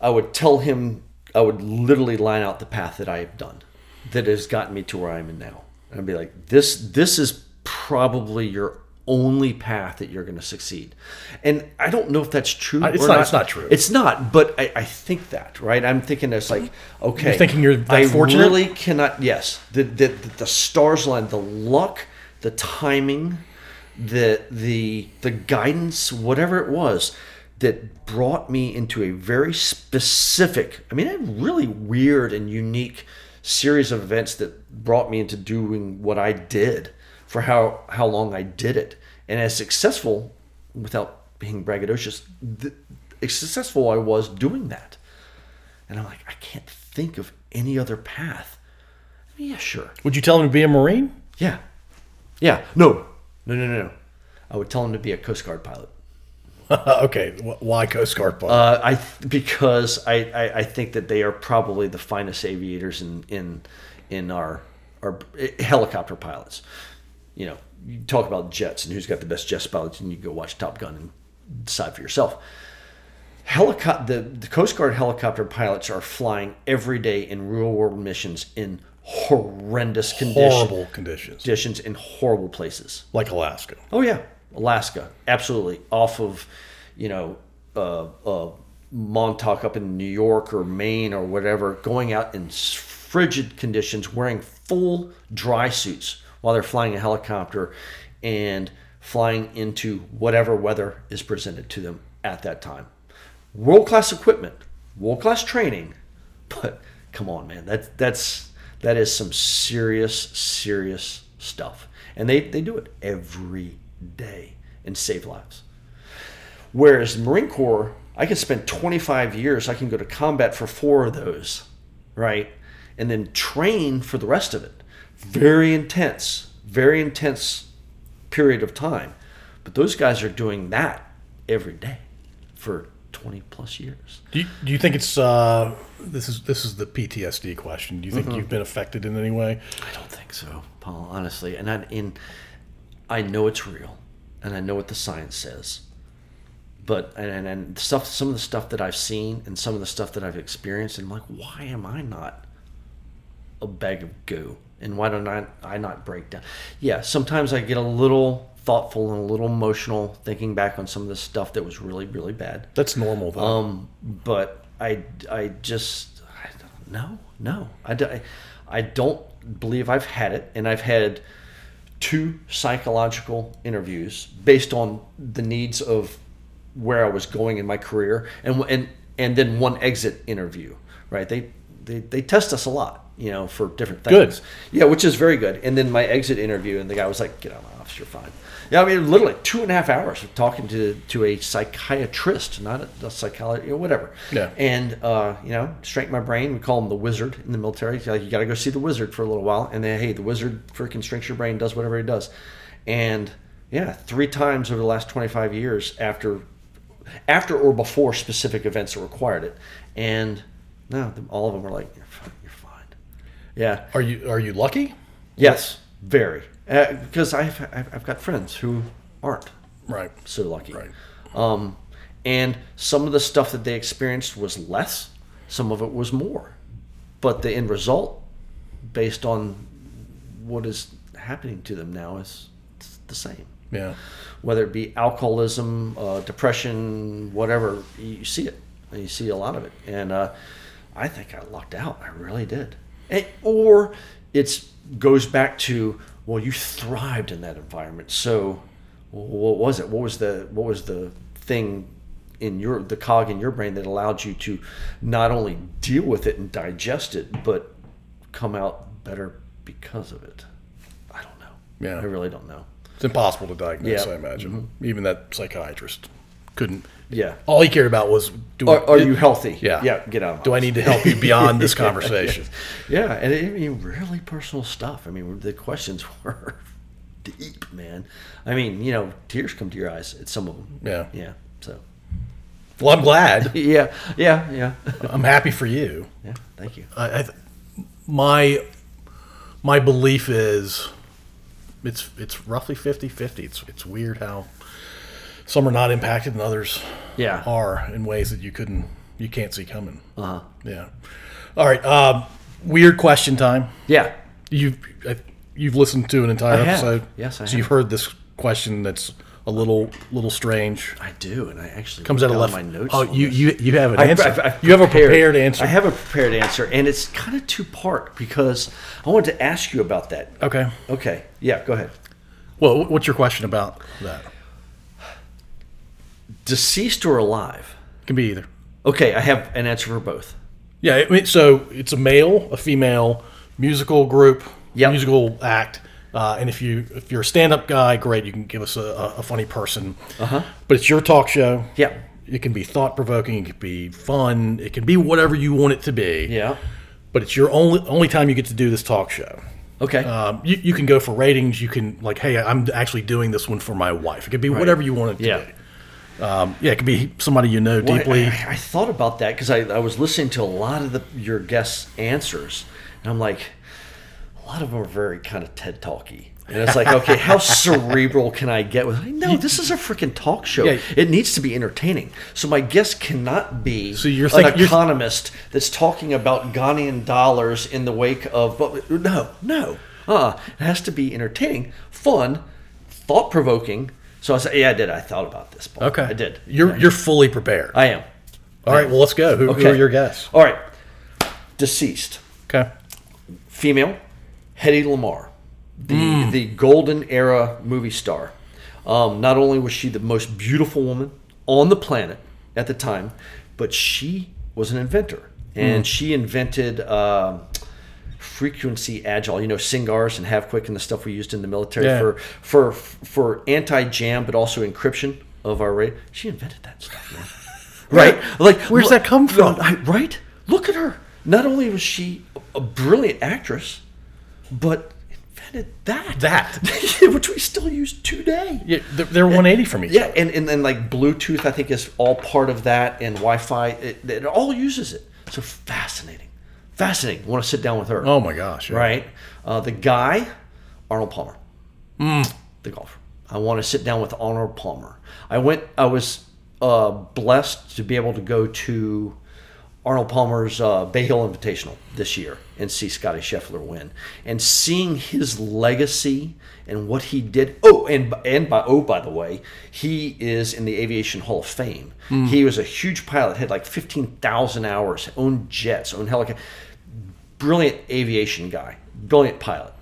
I would tell him, I would literally line out the path that I have done that has gotten me to where I am now. And I'd be like, this, this is probably your only path that you're going to succeed. And I don't know if that's true. Uh, it's or not- it's not true. It's not, but I, I think that, right? I'm thinking it's like, okay. You're thinking you're that I fortunate? really cannot, yes. The, the, the, the stars line, the luck, the timing, the the the guidance, whatever it was, that brought me into a very specific, I mean, a really weird and unique series of events that brought me into doing what I did for how how long I did it, and as successful, without being braggadocious, th- as successful I was doing that. And I'm like, I can't think of any other path. I mean, yeah, sure. Would you tell him to be a Marine? Yeah. Yeah. No. No, no, no, no. I would tell him to be a Coast Guard pilot. okay, why Coast Guard pilot? Uh, I because I, I, I think that they are probably the finest aviators in in in our our helicopter pilots. You know, you talk about jets and who's got the best jet pilots, and you go watch Top Gun and decide for yourself. Helicopter, the, the Coast Guard helicopter pilots are flying every day in real world missions in horrendous conditions, Horrible conditions, conditions in horrible places. like Alaska. Oh yeah, Alaska, absolutely. Off of, you know, uh, uh, Montauk up in New York or Maine or whatever, going out in frigid conditions, wearing full dry suits while they're flying a helicopter, and flying into whatever weather is presented to them at that time. World class equipment, world class training, but come on, man, that that's that is some serious, serious stuff, and they they do it every day and save lives. Whereas Marine Corps, I can spend 25 years, I can go to combat for four of those, right? And then train for the rest of it. Very intense, very intense period of time. But those guys are doing that every day for 20 plus years. Do you, do you think it's uh, this is this is the PTSD question? Do you think you've been affected in any way? I don't think so, Paul. Honestly, and I, in, I know it's real, and I know what the science says. But and, and and stuff, some of the stuff that I've seen, and some of the stuff that I've experienced, and I'm like, why am I not a bag of goo? And why don't I, I not break down? Yeah, sometimes I get a little thoughtful and a little emotional thinking back on some of the stuff that was really, really bad. That's normal though. Um, but I, I just, I don't know. No, I, I don't believe I've had it, and I've had two psychological interviews based on the needs of where I was going in my career, and and and then one exit interview. Right? They they, they test us a lot, you know, for different things. Good. Yeah, which is very good. And then my exit interview, and the guy was like, "Get out of my office, you're fine." Yeah, I mean, literally two and a half hours of talking to to a psychiatrist, not a, a psychologist, you know, whatever. Yeah. And uh, you know, straighten my brain. We call him the wizard in the military. He's Like, you got to go see the wizard for a little while, and then hey, the wizard freaking shrinks your brain, does whatever he does, and yeah, three times over the last twenty five years after after or before specific events that required it, and no, all of them were like, "You're fine, you're fine." Yeah. Are you are you lucky? Yes, very. Uh, because I've I've I've got friends who aren't Right. so lucky. Right. Um, and some of the stuff that they experienced was less, some of it was more, but the end result, based on what is happening to them now, is the same Yeah. whether it be alcoholism, uh, depression, whatever, you see it. You see a lot of it, and uh, I think I lucked out. I really did. And, or it goes back to well, you thrived in that environment. So, what was it? What was the what was the thing in your the cog in your brain that allowed you to not only deal with it and digest it, but come out better because of it? I don't know. Yeah. I really don't know. It's impossible to diagnose, Yeah. Mm-hmm. I imagine. Even that psychiatrist couldn't. Yeah. All he cared about was do Are, are you healthy? Yeah. Yeah. Get out. Do I need to help you beyond this conversation? Yeah, and it, I mean, really personal stuff. I mean, the questions were deep, man. I mean, you know, tears come to your eyes at some of them. Yeah. Yeah. So. Well, I'm glad. Yeah. Yeah. Yeah. I'm happy for you. yeah. Thank you. I, I, th- my my belief is it's it's roughly 50-50. It's it's weird how some are not impacted and others Yeah. are in ways that you couldn't you can't see coming. Uh huh. Yeah. All right. Um, weird question time. Yeah. You've uh, you've listened to an entire I have. episode. Yes, I so you've heard this question that's a little little strange. I do, and I actually Comes out of left. my notes. oh, you, you you have an I've- answer. I've- I've you have a prepared answer. I have a prepared answer, and it's kind of two part because I wanted to ask you about that. Okay. Okay. Yeah. Go ahead. Well, what's your question about that? Deceased or alive? Can be either. Okay, I have an answer for both. Yeah, I mean, so it's a male, a female, musical group, Yep. musical act. Uh, and if you if you're a stand up guy, great, you can give us a, a, funny person. Uh-huh. But it's your talk show. Yeah. It can be thought provoking. It can be fun. It can be whatever you want it to be. Yeah. But it's your only only time you get to do this talk show. Okay. Um, you, you can go for ratings. You can like, hey, I'm actually doing this one for my wife. It could be whatever you want it to Yeah. be. Um, yeah, it could be somebody you know Well, I- deeply. I, thought about that because I, I was listening to a lot of the, your guests' answers, and I'm like, a lot of them are very kind of TED talky. And it's like, okay, how cerebral can I get with? No, this is a freaking talk show. Yeah. It needs to be entertaining. So my guest cannot be So you're an think- you're- economist that's talking about Ghanaian dollars in the wake of. But no, no, uh, it has to be entertaining, fun, thought provoking. So I said, yeah, I did. I thought about this. Paul. okay, I did. You're you're fully prepared. I am. All right, well, let's go. Who, who are your guests? All right. Deceased. Okay. Female, Hedy Lamarr, the the golden era movie star. Um, not only was she the most beautiful woman on the planet at the time, but she was an inventor, and she invented um frequency agile. You know, SINCGARS and HAVE QUICK and the stuff we used in the military Yeah. for for for anti jam, but also encryption of our radio. She invented that stuff, man. right? Like, Where's look- that come from? I- right? Look at her. Not only was she a brilliant actress, but invented that. That. which we still use today. Yeah, they're, they're 180 from each Yeah, other. and, and, and like Bluetooth, I think is all part of that, and Wi-Fi. It, it all uses it. So fascinating, fascinating. I want to sit down with her, Oh my gosh! yeah. right? Uh, the guy, Arnold Palmer, the golfer. I want to sit down with Arnold Palmer. I went. I was uh, blessed to be able to go to Arnold Palmer's uh, Bay Hill Invitational this year and see Scottie Scheffler win, and seeing his legacy and what he did. Oh, and and by oh by the way, he is in the Aviation Hall of Fame. He was a huge pilot, had like fifteen thousand hours, owned jets, owned helicopters brilliant aviation guy, brilliant pilot,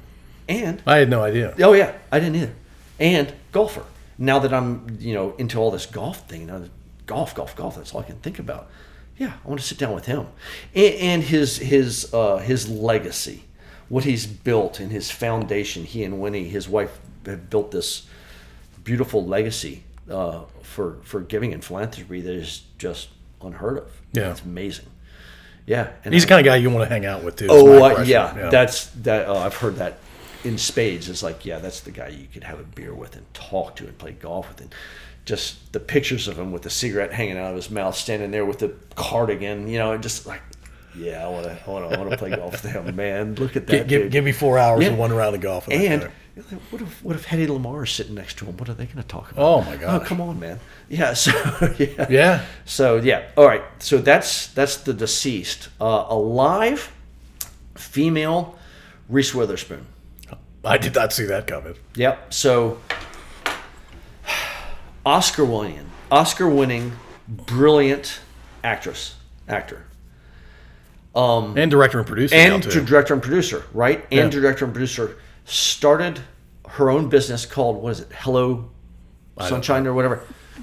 and I had no idea. oh yeah, I didn't either, and golfer. Now that I'm you know into all this golf thing, now golf, golf, golf. That's all I can think about. Yeah, I want to sit down with him, and, and his his uh, his legacy, what he's built, and his foundation. He and Winnie, his wife, have built this beautiful legacy uh, for for giving and philanthropy that is just unheard of. Yeah. it's amazing. Yeah, and He's I- the kind of guy you want to hang out with too. Oh, uh, impression. yeah, that's that. Oh, I've heard that in spades. It's like, yeah, that's the guy you could have a beer with and talk to and play golf with, and just the pictures of him with the cigarette hanging out of his mouth, standing there with the cardigan, you know, and just like, yeah, I want to, I want to, I want to play golf with him, man. Look at that, Give, give, dude. give me four hours Yeah. of one round of golf. with and. What if what if Hedy Lamarr is sitting next to him? What are they going to talk about? Oh, my god! Oh, come on, man. Yeah. So yeah. Yeah. So yeah, all right. So that's that's the deceased. Uh, alive, female, Reese Witherspoon. I did not see that coming. Yep. So Oscar winning, Oscar winning, brilliant actress, actor, And director and producer. and to director and producer, right? And Yeah. director and producer started her own business called what is it? Hello Sunshine or whatever.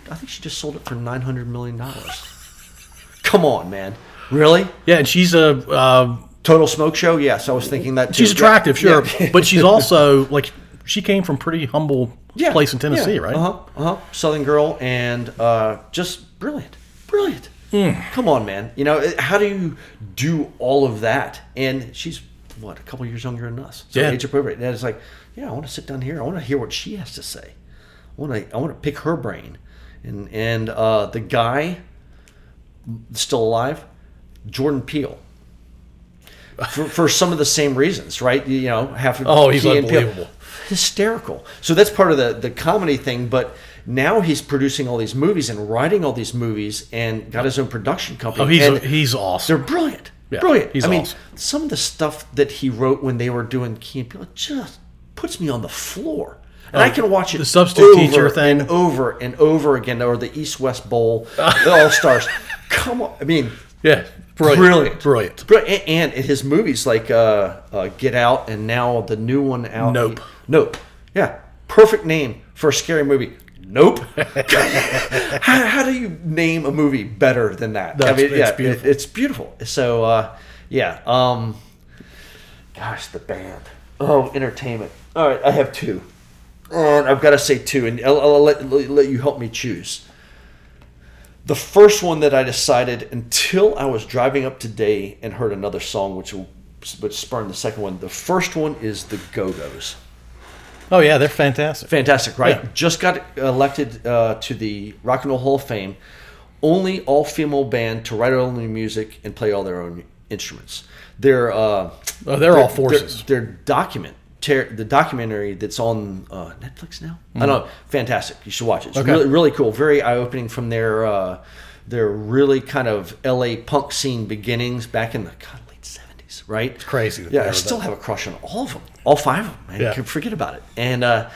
I think she just sold it for nine hundred million dollars. Come on, man. Really? yeah, and she's a uh, Total Smoke Show? Yes, I was thinking that too. she's attractive, Yeah. sure, but she's also like she came from pretty humble place in Tennessee, right? Uh huh. Uh huh. Southern girl and uh, just brilliant, brilliant. Hmm. Come on, man. You know how do you do all of that? And she's what a couple years younger than us. So Yeah. age appropriate. And it's like, yeah, I want to sit down here. I want to hear what she has to say. I want to. I want to pick her brain. And and uh, the guy still alive, Jordan Peele. For, for some of the same reasons, right? You know, half of Oh, he's Peele. unbelievable. hysterical. So that's part of the the comedy thing. But now he's producing all these movies and writing all these movies and got his own production company. Oh, he's he's awesome. they're brilliant, Yeah, brilliant. he's I mean, some of the stuff that he wrote when they were doing Key and Peele just puts me on the floor. And I can watch it Oh, the substitute over teacher thing. and over and over again, or the East West Bowl, the All Stars. Come on, I mean, Yeah, brilliant, Brilliant. brilliant. Br- and, and his movies like uh, uh, Get Out and now the new one out. Nope. Nope. Yeah. Perfect name for a scary movie. Nope. how, how do you name a movie better than that? That's- it's yeah, it- beautiful. it's beautiful. So, uh, yeah. Um, gosh, the band. Oh, entertainment. All right, I have two. And I've got to say two, and I'll, I'll let, let you help me choose. The first one that I decided until I was driving up today and heard another song, which which spurned the second one. The first one is the Go Go's. Oh yeah, they're fantastic. Fantastic, right? Yeah. Just got elected uh, to the Rock and Roll Hall of Fame. Only all female band to write their own music and play all their own instruments. They're uh, Oh, they're all forces. Their, document, ter- the documentary that's on uh, Netflix now. I don't know. Fantastic. You should watch it. It's Okay. really really cool. Very eye opening from their uh, their really kind of L.A. punk scene beginnings back in the God, Right. It's crazy Yeah, I still have a crush on all of them, all five of them. Man. Yeah. Can forget about it. And uh,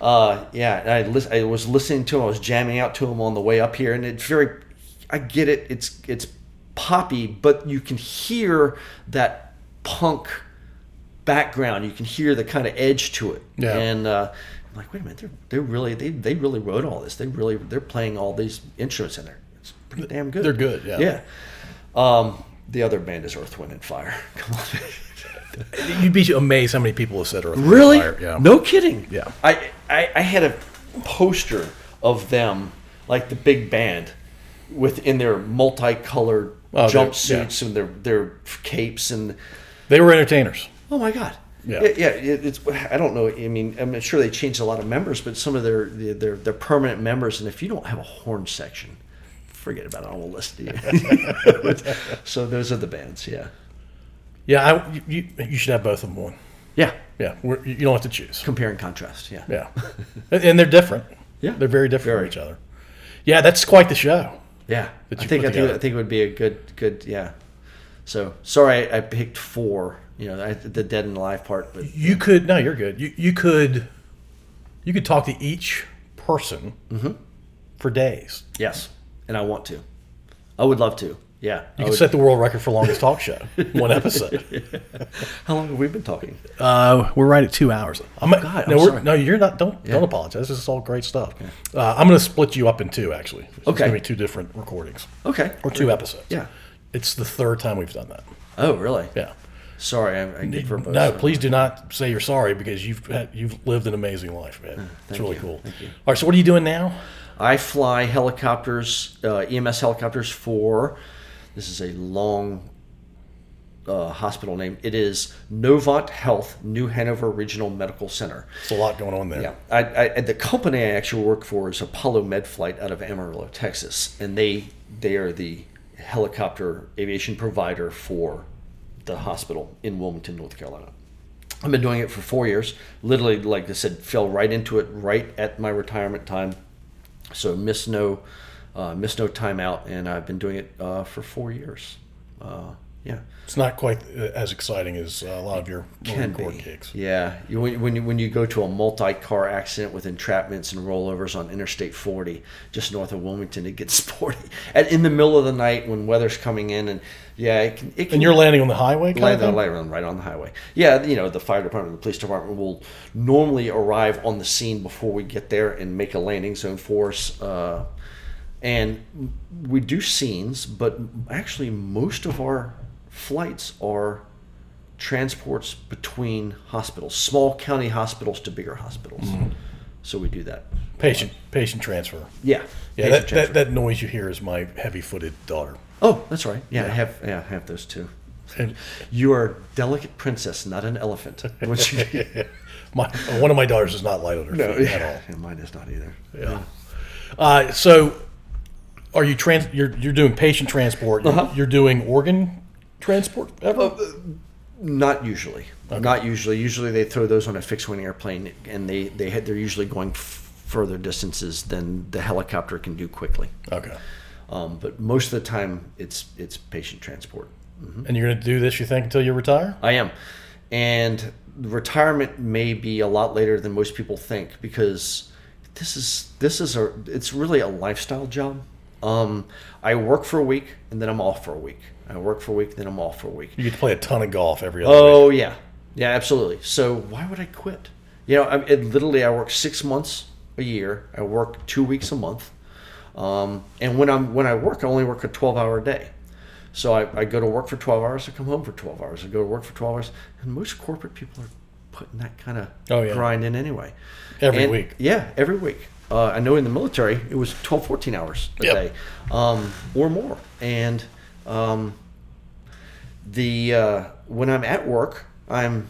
uh, yeah, I, lis- I was listening to him. I was jamming out to him on the way up here, and it's very. I get it. It's it's poppy, but you can hear that punk background. You can hear the kind of edge to it. Yeah. And uh, I'm like, wait a minute, they're they're really they they really wrote all this. They really they're playing all these instruments in there. It's pretty damn good. They're good, yeah. Yeah. Um, the other band is Earth, Wind, and Fire. Come on. You'd be amazed how many people have said Earth, Wind, Really? Fire. Yeah. No kidding. Yeah. I, I I had a poster of them, like the big band, within their multicolored Oh, jumpsuits and their their capes and They were entertainers. oh my god. Yeah. yeah, yeah, it- it's. I don't know. I mean, I'm sure they changed a lot of members, but some of their their their permanent members. And if you don't have a horn section, forget about it. I won't listen to you. so those are the bands. Yeah, Yeah, I, you, you should have both of them on. yeah. Yeah, we're, you don't have to choose. Compare and contrast. Yeah, Yeah, and, they're different. Yeah. they're very different Very. from each other. Yeah, that's quite the show. Yeah, I think I think. I think it would be a good good yeah. So sorry, I, I picked four. You know, I, the dead and alive part, but You could no, you're good. You you could you could talk to each person Mm-hmm. for days. yes, and I want to. I would love to. Yeah. You I can set the world record for longest talk show. One episode. how long have we been talking? Uh, we're right at two hours. I'm, God, no, I'm sorry. no, you're not. Don't don't apologize. This is all great stuff. Uh, I'm going to split you up in two. Actually, it's Okay. going to be two different recordings Okay. or two episodes. Yeah. It's the third time we've done that. Oh, really? Yeah. Sorry, I, I get verbose. No, please do not say you're sorry because you've had, you've lived an amazing life, man. it's really you. cool. Thank you. All right, so what are you doing now? I fly helicopters, uh, EMS helicopters for. This is a long uh, hospital name. It is Novant Health New Hanover Regional Medical Center. There's a lot going on there. Yeah, I, I, the company I actually work for is Apollo MedFlight out of Amarillo, Texas, and they they are the helicopter aviation provider for the hospital in Wilmington, North Carolina. I've been doing it for four years. Literally, like I said, fell right into it right at my retirement time. So miss no, uh, miss no timeout, and I've been doing it uh, for four years. Yeah, It's not quite uh, as exciting as uh, a lot of your can record be. gigs. Yeah, you, when, when you when you go to a multi-car accident with entrapments and rollovers on Interstate 40, just north of Wilmington, it gets sporty. And in the middle of the night when weather's coming in, and yeah, it can. It can And you're landing on the highway, kind land of on, right on the highway. Yeah, you know, the fire department, the police department will normally arrive on the scene before we get there and make a landing zone for us. Uh, and we do scenes, but actually, most of our flights are transports between hospitals, small county hospitals to bigger hospitals. Mm-hmm. So we do that. Patient patient transfer. Yeah. Yeah, that, that, transfer. that noise you hear is my heavy-footed daughter. Oh, that's right. Yeah, I have. Yeah, I have those too. And You are a delicate princess, not an elephant. My one of my daughters is not light on her No, feet at all. And mine is not either. Yeah. Uh, so, are you trans? You're you're doing patient transport. Uh-huh. you're doing organ transport ever? Not usually. Not usually. Usually they throw those on a fixed wing airplane, and they they had, they're usually going f- further distances than the helicopter can do quickly. okay. Um, but most of the time, it's it's patient transport. And you're going to do this, you think, until you retire? I am, and retirement may be a lot later than most people think because this is this is a it's really a lifestyle job. Um, I work for a week and then I'm off for a week. I work for a week, then I'm off for a week. You get to play a ton of golf every other week. Oh yeah, yeah, absolutely. So why would I quit? You know, I, it, literally, I work six months a year. I work two weeks a month, um, and when I'm when I work, I only work a twelve hour day. So I, I go to work for twelve hours. I come home for twelve hours. I go to work for twelve hours, and most corporate people are putting that kind of Oh, yeah. grind in anyway. Every And- week. Yeah, every week. Uh, I know in the military it was 12, 14 hours a Yep. day um, or more. And um, the uh, when I'm at work, I'm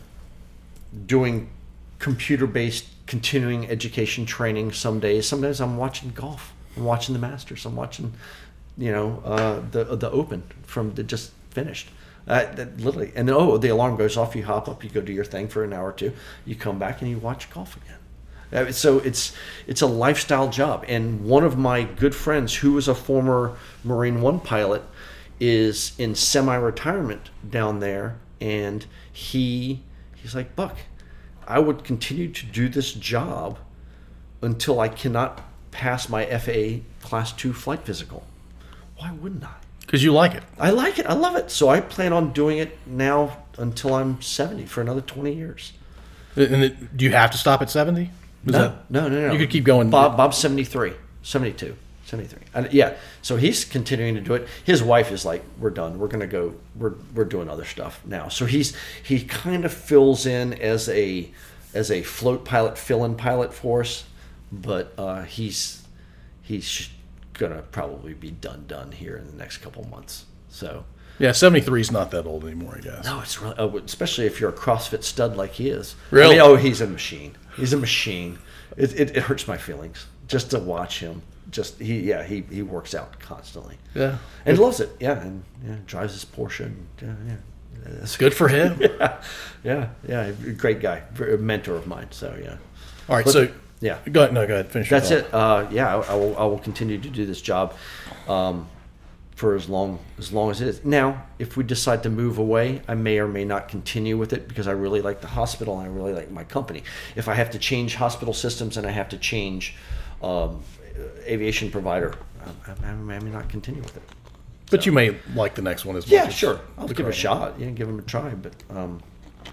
doing computer-based continuing education training some days. Sometimes I'm watching golf. I'm watching the Masters. I'm watching, you know, uh, the the Open from the just finished. Uh, that literally, and then oh, the alarm goes off. You hop up, you go do your thing for an hour or two. You come back and you watch golf again. Uh, So it's it's a lifestyle job. And one of my good friends, who was a former Marine One pilot, is in semi-retirement down there, and he he's like Buck, I would continue to do this job until I cannot pass my FAA Class Two flight physical. Why wouldn't I? Because you like it. I like it. I love it. So I plan on doing it now until I'm 70 for another 20 years. And it, do you have to stop at 70? No, that- no, no, no. You could keep going. Bob, Bob's 73, 72, 73. And yeah, so he's continuing to do it. His wife is like, we're done. We're gonna go. We're we're doing other stuff now. So he's he kind of fills in as a as a float pilot, fill-in pilot for us, but uh, he's he's gonna probably be done done here in the next couple months. So. Yeah, 73 is not that old anymore, I guess. No, it's really, oh, especially if you're a CrossFit stud like he is. Really? I mean, oh, he's a machine. He's a machine. It, it, it hurts my feelings just to watch him. Just he, yeah, he, he works out constantly. Yeah. and loves it. Yeah, and yeah, drives his Porsche. And, yeah, yeah, that's Good for him. Yeah, yeah, yeah, great guy, a mentor of mine. So yeah, All right, But- so yeah, go ahead. No, go ahead. Finish. that's it. Uh, yeah, I, I will. I will continue to do this job um, for as long as long as it is. Now, if we decide to move away, I may or may not continue with it because I really like the hospital and I really like my company. If I have to change hospital systems and I have to change um, aviation provider, I, I, I may not continue with it. But you may like the next one as well. Yeah, sure. I'll give it a shot. Yeah, give them a try. But um,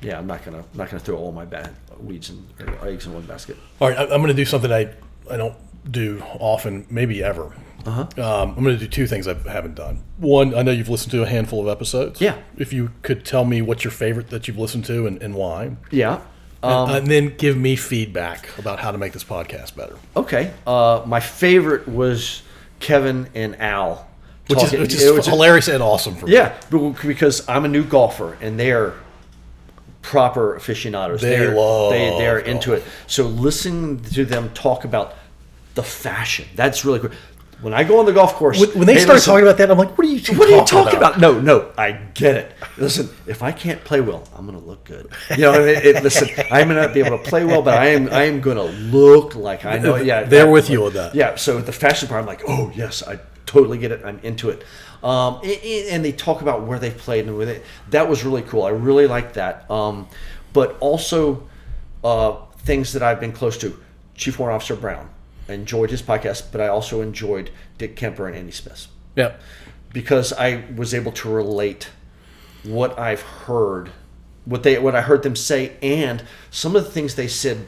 yeah, I'm not gonna not gonna throw all my bad weeds and or eggs in one basket. All right, I- I'm going to do something I, I don't do often, maybe ever. Uh-huh. Um, I'm going to do two things I haven't done. One, I know you've listened to a handful of episodes. Yeah. If you could tell me what's your favorite that you've listened to and, and why. Yeah. Um, and then give me feedback about how to make this podcast better. Okay. Uh, my favorite was Kevin and Al. Which talking- is, which is was- hilarious and awesome for me. Yeah, because I'm a new golfer and they're proper aficionados. They they're, love they they're golf. into it. So listening to them talk about the fashion, that's really cool. When I go on the golf course, When, when they hey, started listen, talking about that, I'm like, what are you two what are you talking talking about? No, no, I get it. Listen, if I can't play well, I'm going to look good. You know, it, it, listen, I may not be able to play well, but I am I am going to look like I know. Yeah, They're that- with you on that. Yeah, so the fashion part, I'm like, oh yes, I totally get it. I'm into it. Um, a- a- and they talk about where they played and with it. That was really cool. I really liked that. Um, but also uh, things that I've been close to. Chief Warrant Officer Brown. Enjoyed his podcast, but I also enjoyed Dick Kemper and Andy Smith Yeah. because I was able to relate what I've heard, what they what I heard them say, and some of the things they said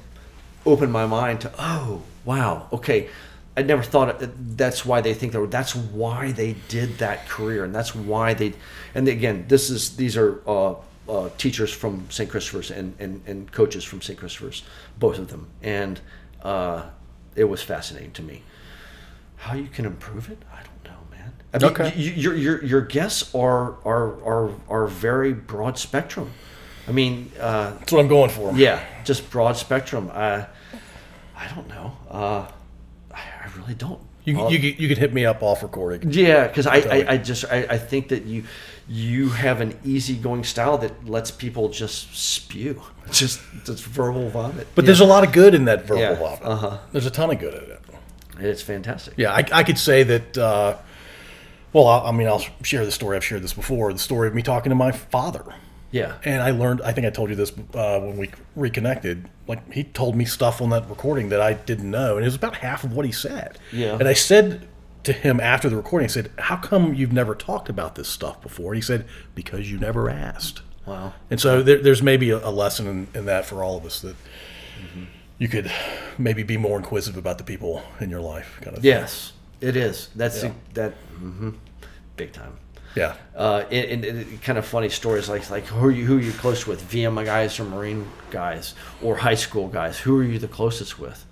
opened my mind to oh wow okay. I never thought it, that's why they think were. That's why they did that career, and that's why they. And again, this is these are uh, uh, teachers from St. Christopher's and, and, and coaches from St. Christopher's, both of them, and uh, it was fascinating to me. How you can improve it, I don't know, man. I mean, Okay. your your your guests are are are are very broad spectrum. I mean, uh, That's what I'm going for. yeah, just broad spectrum. Uh, I don't know. Uh, I, I really don't. You, Uh, you, you could hit me up off recording. yeah, because I. I, I just I, I think that you you have an easygoing style that lets people just spew, just just verbal vomit. But there's a lot of good in that verbal Yeah, vomit. uh-huh. There's a ton of good in it. it's fantastic. Yeah, I, I could say that. Uh, well, I, I mean, I'll share the story. I've shared this before. The story of me talking to my father, yeah, and I learned. I think I told you this uh, when we reconnected. Like he told me stuff on that recording that I didn't know, and it was about half of what he said. Yeah. And I said to him after the recording, said, "How come you've never talked about this stuff before?" And he said, "Because you never asked." Wow. And so there, there's maybe a, a lesson in, in that for all of us that Mm-hmm. you could maybe be more inquisitive about the people in your life. Kind of. Yes, it is. That's Yeah. that hmm big time. Yeah. Uh, and, and, and kind of funny stories like like who are you who are you close with? VMI guys or Marine guys or high school guys? Who are you the closest with?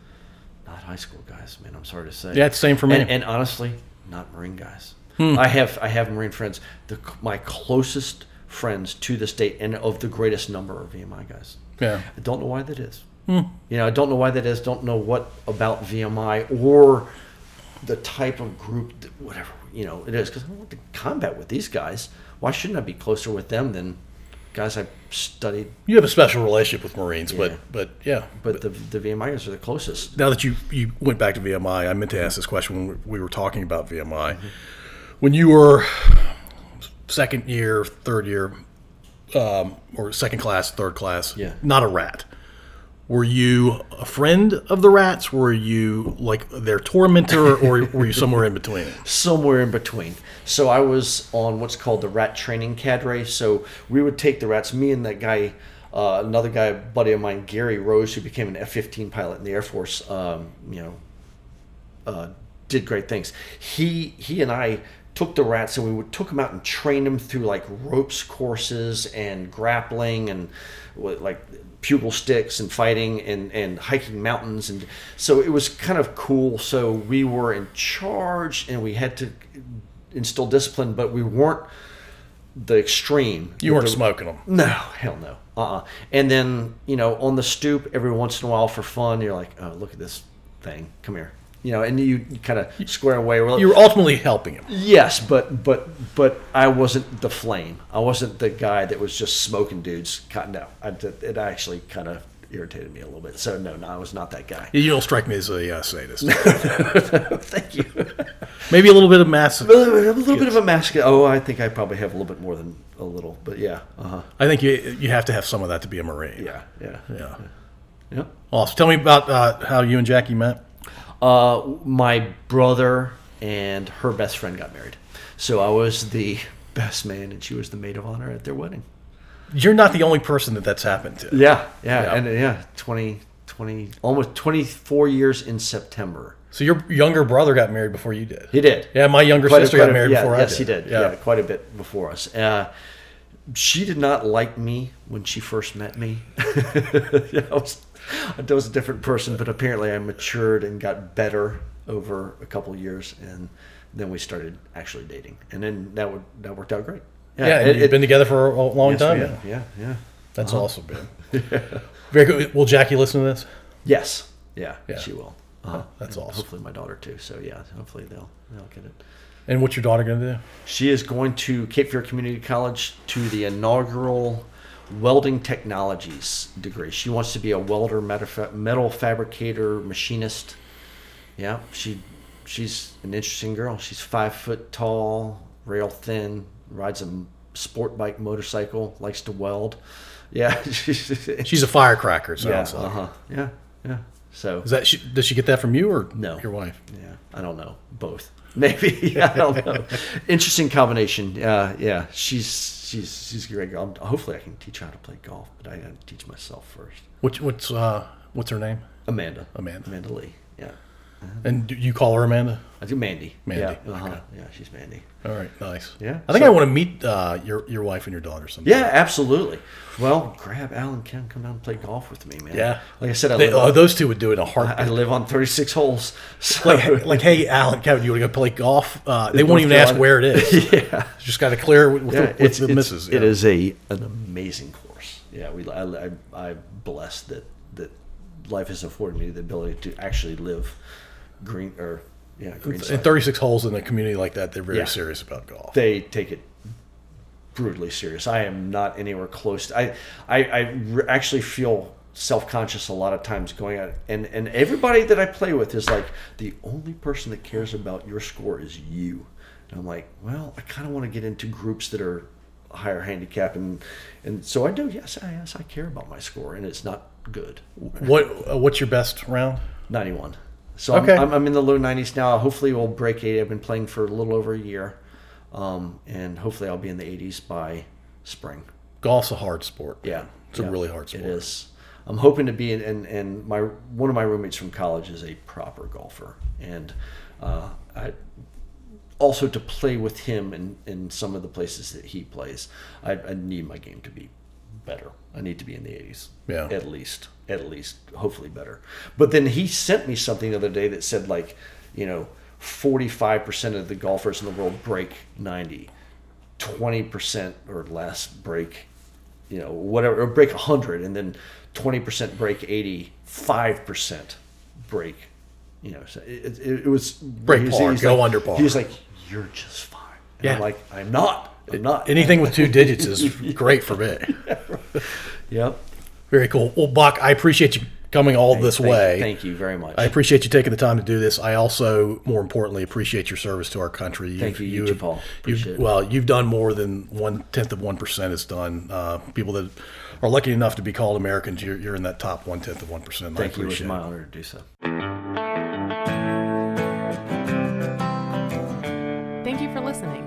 Not high school guys, man. I'm sorry to say. Yeah, it's the same for me. Hmm. And, and honestly, not Marine guys. I have I have Marine friends. The, my closest friends to this date, and of the greatest number are VMI guys. Yeah. I don't know why that is. Hmm. You know, I don't know why that is. Don't know what about VMI or the type of group, that, whatever you know it is. Because I want to combat with these guys. Why shouldn't I be closer with them than guys I studied? You have a special relationship with Marines, Yeah. but but yeah. But the the VMI guys are the closest. Now that you you went back to VMI, I meant to ask this question when we were talking about VMI. When you were second year, third year, um, or second class, third class, Yeah. not a rat. Were you a friend of the rats? Were you like their tormentor, or were you somewhere in between? somewhere in between. So I was on what's called the rat training cadre. So we would take the rats. Me and that guy, uh, another guy, buddy of mine, Gary Rose, who became an F-15 pilot in the Air Force. Um, you know, uh, did great things. He he and I took the rats and we would took them out and trained them through like ropes courses and grappling and like pugil sticks and fighting and and hiking mountains and so it was kind of cool. So we were in charge and we had to instill discipline, but we weren't the extreme. You weren't The- smoking them. no, hell no. Uh uh And then, you know, on the stoop every once in a while for fun, you're like, oh, look at this thing. Come here. You know, and you, kind of square away. Well, You were ultimately helping him. yes, but but but I wasn't the flame. I wasn't the guy that was just smoking dudes. No, I, it actually kind of irritated me a little bit. So no, no, I was not that guy. You don't strike me as a uh, sadist. Thank you. Maybe a little bit of mass. a little bit of a mask. Oh, I think I probably have a little bit more than a little, but yeah, uh huh. I think you you have to have some of that to be a Marine. Yeah, yeah, Yeah. yeah. Awesome. Tell me about uh, how you and Jackie met. Uh, my brother and her best friend got married. So I was the best man, and she was the maid of honor at their wedding. You're not the only person that that's happened to. Yeah, yeah, Yeah. and yeah, 20, 20, almost 24 years in September. So your younger brother got married before you did. He did. Yeah, my younger Quite sister quite got a- married yeah, before yes, I he did. did. Yeah. quite a bit before us. Uh, she did not like me when she first met me. I was, I was a different person, but apparently I matured and got better over a couple of years, and then we started actually dating, and then that would that worked out great. Yeah, and it- you've it- been together for a long yes, time. now. Yeah, yeah. That's awesome, man. Very good. Will Jackie listen to this? Yes. Yeah, Yeah. she will. Uh-huh. that's And awesome. Hopefully my daughter too. So yeah, hopefully they'll they'll get it. And what's your daughter going to do? She is going to Cape Fear Community College to the inaugural welding technologies degree. She wants to be a welder, metal fabricator, machinist. Yeah, she she's an interesting girl. She's five foot tall, rail thin, rides a sport bike motorcycle, likes to weld. Yeah, she's a firecracker. It yeah, like. uh-huh. yeah, yeah. So Is that she, does she get that from you or No. your wife? yeah, I don't know. Both. Maybe. I don't know. Interesting combination. Uh, yeah, she's she's she's a great girl. I'm- hopefully, I can teach her how to play golf, but I got to teach myself first. Which what's uh what's her name? Amanda. Amanda. Amanda Lee. Yeah. And do you call her Amanda? I do Mandy. Mandy, Yeah. Uh-huh. okay. Yeah, she's Mandy. All right, nice. Yeah, I think so- I want to meet uh, your your wife and your daughter someday. Yeah, absolutely. Well, grab Alan Ken, come down and play golf with me, man. Yeah. Like I said, I They, oh, on, those two would do it in a I heartbeat. live on 36 holes. So like, like, hey, Alan, Kevin, you want to go play golf? Uh, they won't even ask where it is. yeah. Just got to clear with, with yeah, the, with the misses. It yeah. is a an amazing course. Yeah, we I, I, I blessed that that life has afforded me the ability to actually live green or yeah green. And 36 holes in a community like that, they're very Yeah. serious about golf. They take it brutally serious. I am not anywhere close. To, I I, I re- actually feel self conscious a lot of times going out and and everybody that I play with is like the only person that cares about your score is you. And I'm like, well, I kind of want to get into groups that are higher handicap and and so I do. Yes, I yes I care about my score and it's not good. What uh, What's your best round? 91. So Okay. I'm, I'm, I'm in the low 90s now. Hopefully we'll break 80. I've been playing for a little over a year. Um, and hopefully I'll be in the 80s by spring. Golf's a hard sport. Yeah. It's a really hard sport. It is. I'm hoping to be in, and, and my one of my roommates from college is a proper golfer. And uh, I also to play with him in, in some of the places that he plays, I, I need my game to be better. I need to be in the 80s. Yeah. At least. At least. Hopefully better. But then he sent me something the other day that said, like, you know, 45% of the golfers in the world break 90. 20% or less break, you know, whatever, or break 100, and then 20% break 80, 5% break, you know, so it, it, it was Break par, go under par. He's like, you're just fine. And I'm Yeah. like, I'm not. I'm not. Anything with two digits is great for me. Yep. Very cool. Well, Buck, I appreciate you coming all this Thank- way. Thank you very much. I appreciate you taking the time to do this. I also, more importantly, appreciate your service to our country. You've, Thank you, you too, Paul. you've- Appreciate it. well, you've done more than one tenth of one percent has done. Uh, people that are lucky enough to be called Americans, you're, you're in that top one tenth of one percent. I Thank you. It was appreciate my honor to do so. Thank you for listening.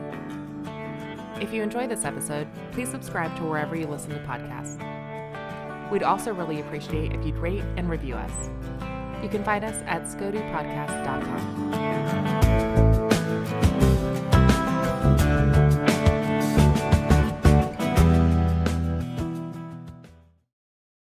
If you enjoyed this episode, please subscribe to wherever you listen to podcasts. We'd also really appreciate if you'd rate and review us. You can find us at scodupodcast.com.